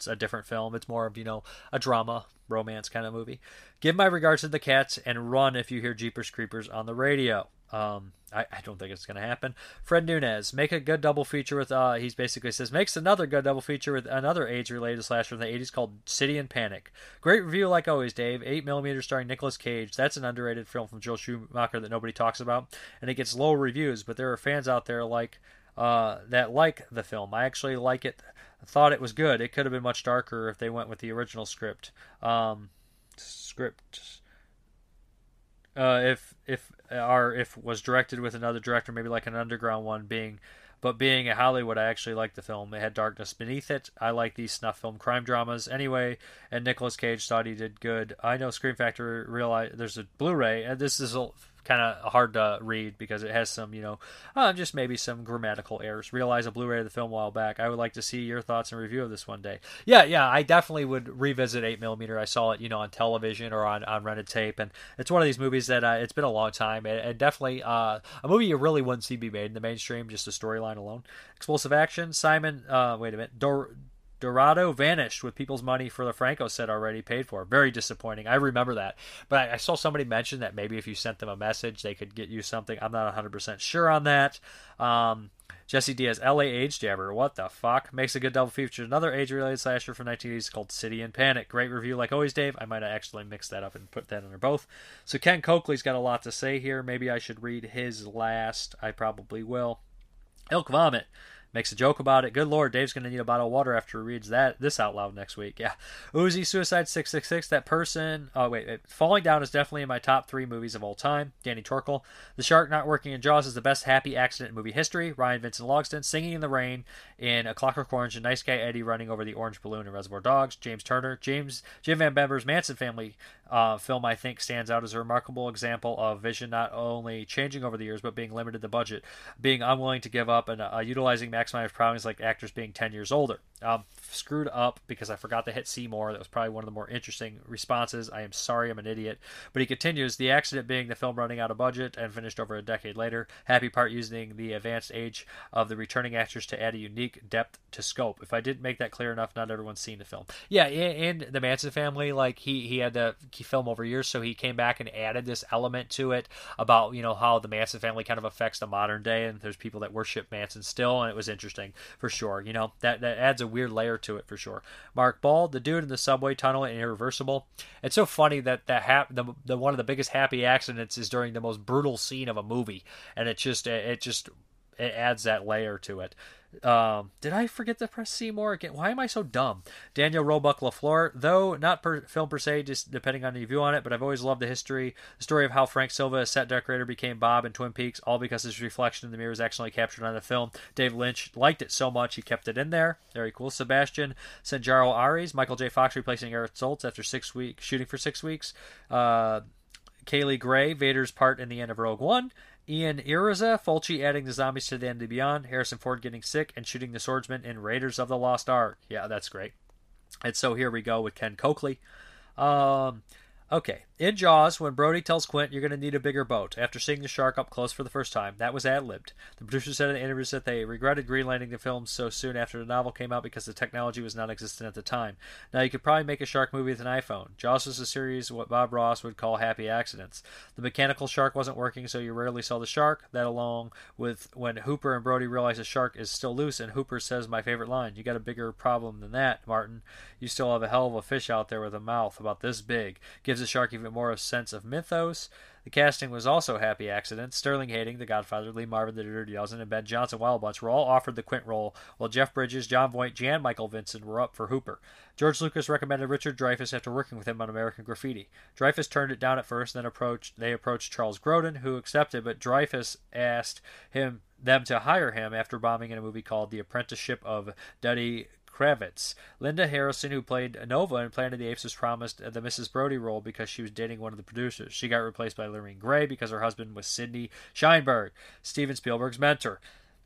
It's a different film. It's more of you know a drama, romance kind of movie. Give my regards to the cats and run if you hear Jeepers Creepers on the radio. Um, I, I, don't think it's going to happen. Fred Nunez, make a good double feature with, uh, he basically says, makes another good double feature with another AIDS related slasher from the 80s called City in Panic. Great review, like always, Dave. 8mm starring Nicolas Cage. That's an underrated film from Joel Schumacher that nobody talks about. And it gets low reviews, but there are fans out there like, uh, that like the film. I actually like it. Thought it was good. It could have been much darker if they went with the original script. Um, script uh, if if or if was directed with another director, maybe like an underground one, being but being a Hollywood, I actually like the film. It had darkness beneath it. I like these snuff film crime dramas anyway, and Nicolas Cage thought he did good. I know Scream Factory realized there's a Blu-ray, and this is a kind of hard to read because it has some, you know, uh, just maybe some grammatical errors. Realize a Blu-ray of the film a while back. I would like to see your thoughts and review of this one day. Yeah, yeah, I definitely would revisit 8 millimeter. I saw it, you know, on television or on, on rented tape, and it's one of these movies that uh, it's been a long time, and, and definitely uh, a movie you really wouldn't see be made in the mainstream, just the storyline alone. Explosive action. Simon, uh, wait a minute. Dor- Dorado vanished with people's money for the Franco set already paid for. Very disappointing. I remember that. But I, I, saw somebody mention that maybe if you sent them a message, they could get you something. I'm not 100% sure on that. Um, Jesse Diaz, LA Age Jabber. What the fuck? Makes a good double feature. Another age related slasher from 1980s called City in Panic. Great review, like always, Dave. I might have actually mixed that up and put that under both. So Ken Coakley's got a lot to say here. Maybe I should read his last. I probably will. Elk Vomit makes a joke about it. Good lord, Dave's gonna need a bottle of water after he reads that this out loud next week. Yeah, Uzi Suicide Six Six Six. That person. Oh wait, Falling Down is definitely in my top three movies of all time. Danny Torkel. The shark not working in Jaws is the best happy accident in movie history. Ryan Vincent Logsdon singing in the rain in A Clockwork Orange and Nice Guy Eddie running over the orange balloon in Reservoir Dogs. James Turner. James Jim Van Bebber's Manson family uh, film I think stands out as a remarkable example of vision not only changing over the years but being limited the budget, being unwilling to give up, and uh, utilizing maximized problems like actors being 10 years older. Um, screwed up because I forgot to hit see more. That was probably one of the more interesting responses. I am sorry, I'm an idiot. But he continues the accident being the film running out of budget and finished over a decade later. Happy part using the advanced age of the returning actors to add a unique depth to scope. If I didn't make that clear enough, not everyone's seen the film. Yeah, and the Manson family, like he he had to film over years, so he came back and added this element to it about you know how the Manson family kind of affects the modern day, and there's people that worship Manson still, and it was interesting for sure. You know that that adds a weird layer to it for sure. Mark Ball, the dude in the subway tunnel in Irreversible. It's so funny that the, hap- the the one of the biggest happy accidents is during the most brutal scene of a movie, and it just it just it adds that layer to it. Um, did I forget to press more again? Why am I so dumb? Daniel Roebuck LaFleur, though not per film per se, just depending on your view on it, but I've always loved the history, the story of how Frank Silva, a set decorator, became Bob in Twin Peaks, all because his reflection in the mirror was actually captured on the film. Dave Lynch liked it so much he kept it in there. Very cool. Sebastian Sanjaro Aries, Michael J. Fox replacing Eric Stoltz after six weeks shooting for six weeks. Uh, Kaylee Gray, Vader's part in the end of Rogue One. Ian Iraza, Fulci adding the zombies to the end of beyond, Harrison Ford getting sick and shooting the swordsman in Raiders of the Lost Ark. Yeah, that's great. And so here we go with Ken Coakley. Um, okay, in Jaws, when Brody tells Quint you're going to need a bigger boat after seeing the shark up close for the first time, that was ad libbed. The producer said in the interviews that they regretted greenlighting the film so soon after the novel came out because the technology was non existent at the time. Now, you could probably make a shark movie with an iPhone. Jaws was a series what Bob Ross would call happy accidents. The mechanical shark wasn't working, so you rarely saw the shark. That, along with when Hooper and Brody realize the shark is still loose, and Hooper says, My favorite line, You got a bigger problem than that, Martin. You still have a hell of a fish out there with a mouth about this big. Gives the shark even more a sense of mythos. The casting was also happy accidents. Sterling Hayden, The Godfather, Lee Marvin, The Dirty Dozen, and Ben Johnson, Wild Bunch were all offered the Quint role, while Jeff Bridges, Jon Voight, Jan Michael Vincent were up for Hooper. George Lucas recommended Richard Dreyfuss after working with him on American Graffiti. Dreyfuss turned it down at first, then approached they approached Charles Grodin, who accepted, but Dreyfuss asked him them to hire him after bombing in a movie called The Apprenticeship of Duddy Kravitz. Linda Harrison, who played Nova in Planet of the Apes, was promised the Mrs. Brody role because she was dating one of the producers. She got replaced by Lorraine Gray because her husband was Sidney Sheinberg, Steven Spielberg's mentor.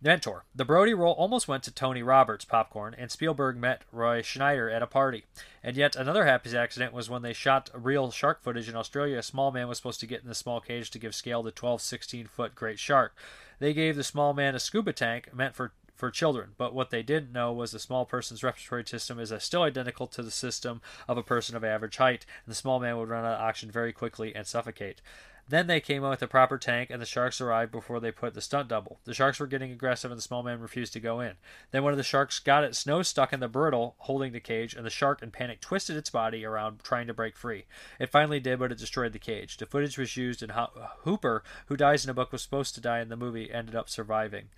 Mentor. The Brody role almost went to Tony Roberts, Popcorn, and Spielberg met Roy Schneider at a party. And yet another happy accident was when they shot real shark footage in Australia. A small man was supposed to get in the small cage to give scale to 12, 16 foot great shark. They gave the small man a scuba tank meant for for children, but what they didn't know was the small person's respiratory system is still identical to the system of a person of average height, and the small man would run out of oxygen very quickly and suffocate. Then they came up with a proper tank, and the sharks arrived before they put the stunt double. The sharks were getting aggressive, and the small man refused to go in. Then one of the sharks got its nose stuck in the brittle holding the cage, and the shark, in panic, twisted its body around trying to break free. It finally did, but it destroyed the cage. The footage was used, and Hooper, who dies in a book, was supposed to die in the movie, ended up surviving.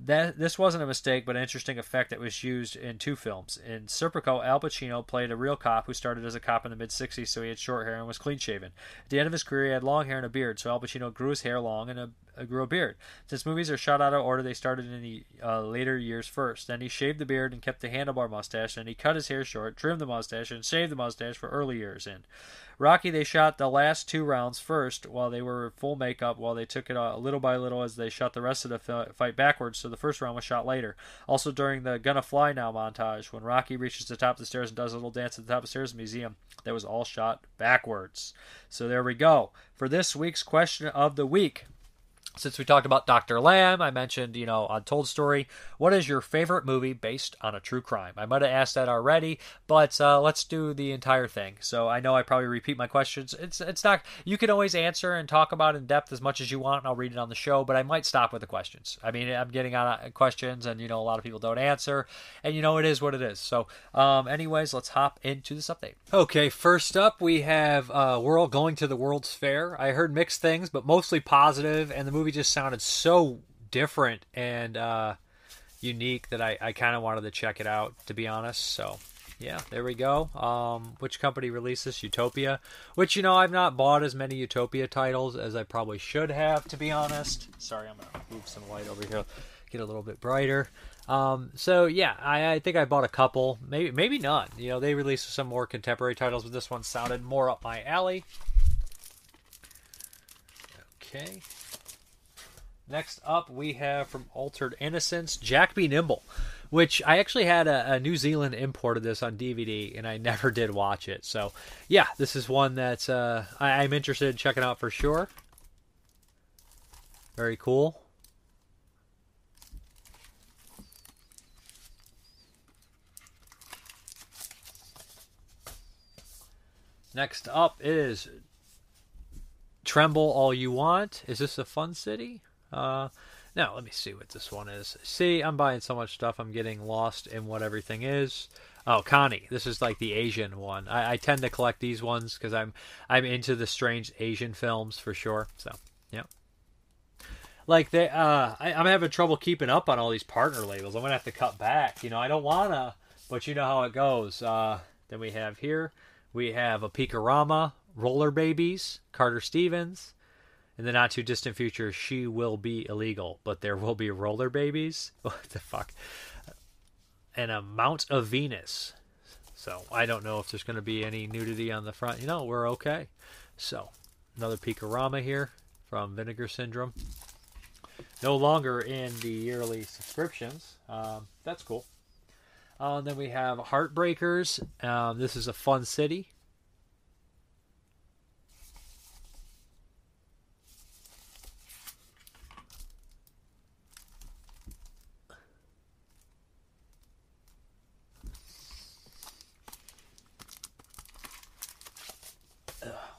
That this wasn't a mistake, but an interesting effect that was used in two films. In Serpico, Al Pacino played a real cop who started as a cop in the mid '60s, so he had short hair and was clean shaven. At the end of his career, he had long hair and a beard, so Al Pacino grew his hair long and a, a grew a beard. Since movies are shot out of order, they started in the uh, later years first. Then he shaved the beard and kept the handlebar mustache, and he cut his hair short, trimmed the mustache, and shaved the mustache for early years in. Rocky, they shot the last two rounds first while they were full makeup, while they took it little by little as they shot the rest of the fight backwards, so the first round was shot later. Also, during the Gonna Fly Now montage, when Rocky reaches the top of the stairs and does a little dance at the top of the stairs museum, that was all shot backwards. So there we go. For this week's question of the week, since we talked about Dr. Lamb, I mentioned, you know, Untold Story. What is your favorite movie based on a true crime? I might have asked that already, but uh, let's do the entire thing. So I know I probably repeat my questions. It's it's not. You can always answer and talk about in depth as much as you want, and I'll read it on the show. But I might stop with the questions. I mean, I'm getting on questions, and you know, a lot of people don't answer, and you know, it is what it is. So, um, anyways, let's hop into this update. Okay, first up, we have uh, World going to the World's Fair. I heard mixed things, but mostly positive, and the movie just sounded so different and uh, unique that I, I kind of wanted to check it out, to be honest. So, yeah, there we go. Um, which company released this? Utopia. Which, you know, I've not bought as many Utopia titles as I probably should have, to be honest. Sorry, I'm going to move some light over here, get a little bit brighter. Um, so yeah, I, I think I bought a couple, maybe maybe none. You know, they released some more contemporary titles, but this one sounded more up my alley. Okay. Next up, we have from Altered Innocence, Jack Be Nimble, which I actually had a, a, New Zealand import of this on DVD, and I never did watch it. So, yeah, this is one that uh, I, I'm interested in checking out for sure. Very cool. Next up is Tremble All You Want. Is this a fun city? Uh, Now, let me see what this one is. See, I'm buying so much stuff, I'm getting lost in what everything is. Oh, Connie. This is like the Asian one. I, I tend to collect these ones because I'm I'm into the strange Asian films for sure. So, yeah. Like they, uh, I, I'm having trouble keeping up on all these partner labels. I'm gonna have to cut back. You know, I don't wanna, but you know how it goes. Uh, then we have here, we have a Peekarama, Roller Babies, Carter Stevens. In the not too distant future, she will be illegal, but there will be roller babies. What the fuck? And a Mount of Venus. So I don't know if there's going to be any nudity on the front. You know, we're okay. So another Peekarama here from Vinegar Syndrome. No longer in the yearly subscriptions. Um, that's cool. Uh, then we have Heartbreakers. Um, this is a fun city.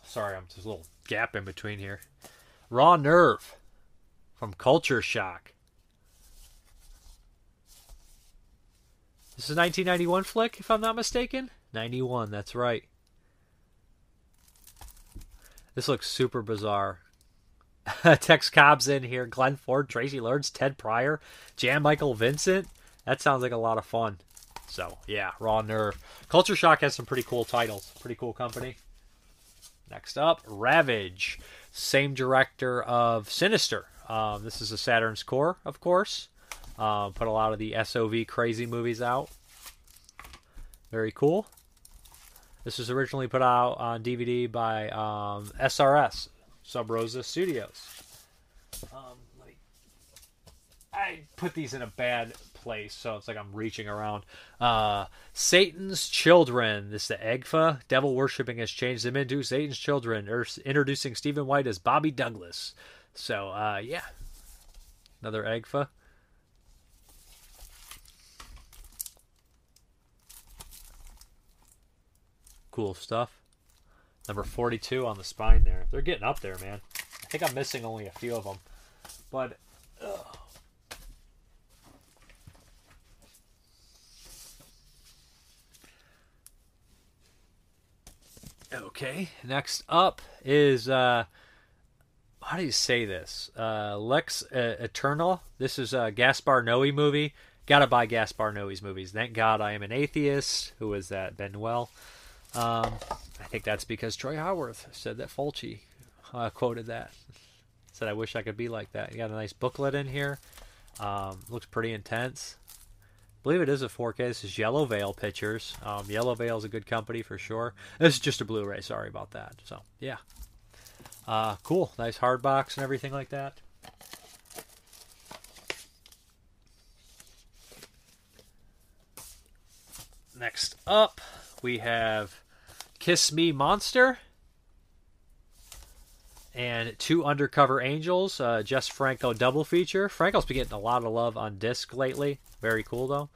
Sorry, I'm just a little gap in between here. Raw Nerve from Culture Shock. This is a 1991 flick, if I'm not mistaken. 91, that's right. This looks super bizarre. Tex Cobb's in here. Glenn Ford, Traci Lords, Ted Prior, Jan Michael Vincent. That sounds like a lot of fun. So, yeah, Raw Nerve. Culture Shock has some pretty cool titles. Pretty cool company. Next up, Ravage. Same director of Sinister. Um, this is a Saturn's Core, of course. Uh, put a lot of the SOV crazy movies out. Very cool. This was originally put out on DVD by um, SRS, Sub Rosa Studios. Um, me, I put these in a bad place, so it's like I'm reaching around. Uh, Satan's Children. This is the AGFA. Devil worshipping has changed them into Satan's Children. Introducing Stephen White as Bobby Douglas. So, uh, yeah. Another AGFA. Cool stuff. Number 42 on the spine there. They're getting up there, man. I think I'm missing only a few of them. But, ugh. Okay, next up is uh how do you say this? Uh Lex uh, Eternal. This is a Gaspar Noé movie. Gotta buy Gaspar Noé's movies. Thank God I am an atheist. Who is that? Buñuel. Um, I think that's because Troy Howarth said that Fulci uh, quoted that. Said I wish I could be like that. You got a nice booklet in here. Um, looks pretty intense. Believe it is a 4K. This is Yellow Veil Pictures. Um, Yellow Veil is a good company for sure. This is just a Blu-ray. Sorry about that. So yeah, uh, cool. Nice hard box and everything like that. Next up, we have Kiss Me Monster and two Undercover Angels. Uh, Jess Franco double feature. Franco's been getting a lot of love on disc lately. Very cool though.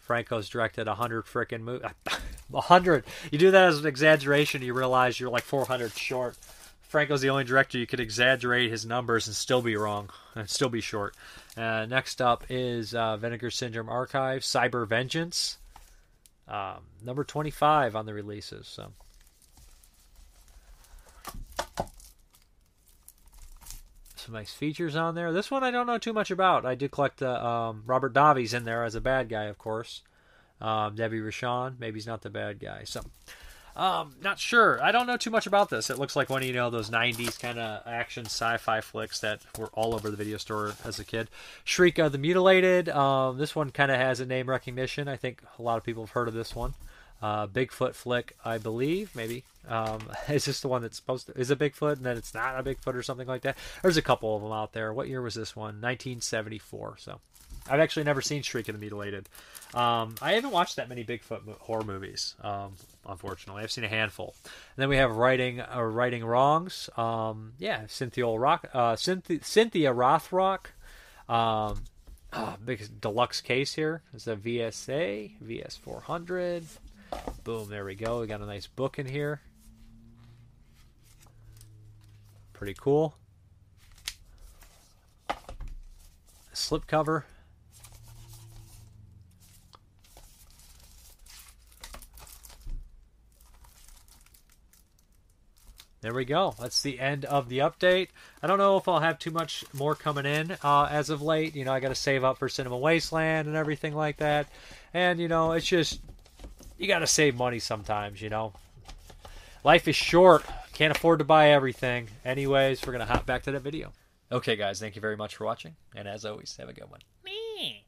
Franco's directed a hundred freaking movies. A hundred. You do that as an exaggeration, you realize you're like 400 short. Franco's the only director you could exaggerate his numbers and still be wrong and still be short. Uh, next up is uh, Vinegar Syndrome Archive, Cyber Vengeance, um, number 25 on the releases. So. Some nice features on there. This one I don't know too much about. I did collect the um, Robert Davi's in there as a bad guy, of course. Um, Debbie Rochon, maybe he's not the bad guy. So, um, not sure. I don't know too much about this. It looks like one of you know those '90s kind of action sci-fi flicks that were all over the video store as a kid. Shriek of the Mutilated. Um, this one kind of has a name recognition. I think a lot of people have heard of this one. Uh, Bigfoot flick, I believe. Maybe um, is this the one that's supposed to is a Bigfoot and then it's not a Bigfoot or something like that. There's a couple of them out there. What year was this one? 1974. So I've actually never seen Shriek of the Mutilated. Um, I haven't watched that many Bigfoot horror movies, um, unfortunately. I've seen a handful. And then we have Writing uh, Writing Wrongs. Um, yeah, Cynthia Rock, uh, Cynthia, Cynthia Rothrock. Um, oh, big deluxe case here. It's a VSA VS400. Boom, there we go. We got a nice book in here. Pretty cool. slipcover. There we go. That's the end of the update. I don't know if I'll have too much more coming in uh, as of late. You know, I got to save up for Cinema Wasteland and everything like that. And, you know, it's just, you got to save money sometimes, you know. Life is short. Can't afford to buy everything. Anyways, we're going to hop back to the video. Okay, guys, thank you very much for watching. And as always, have a good one. Me.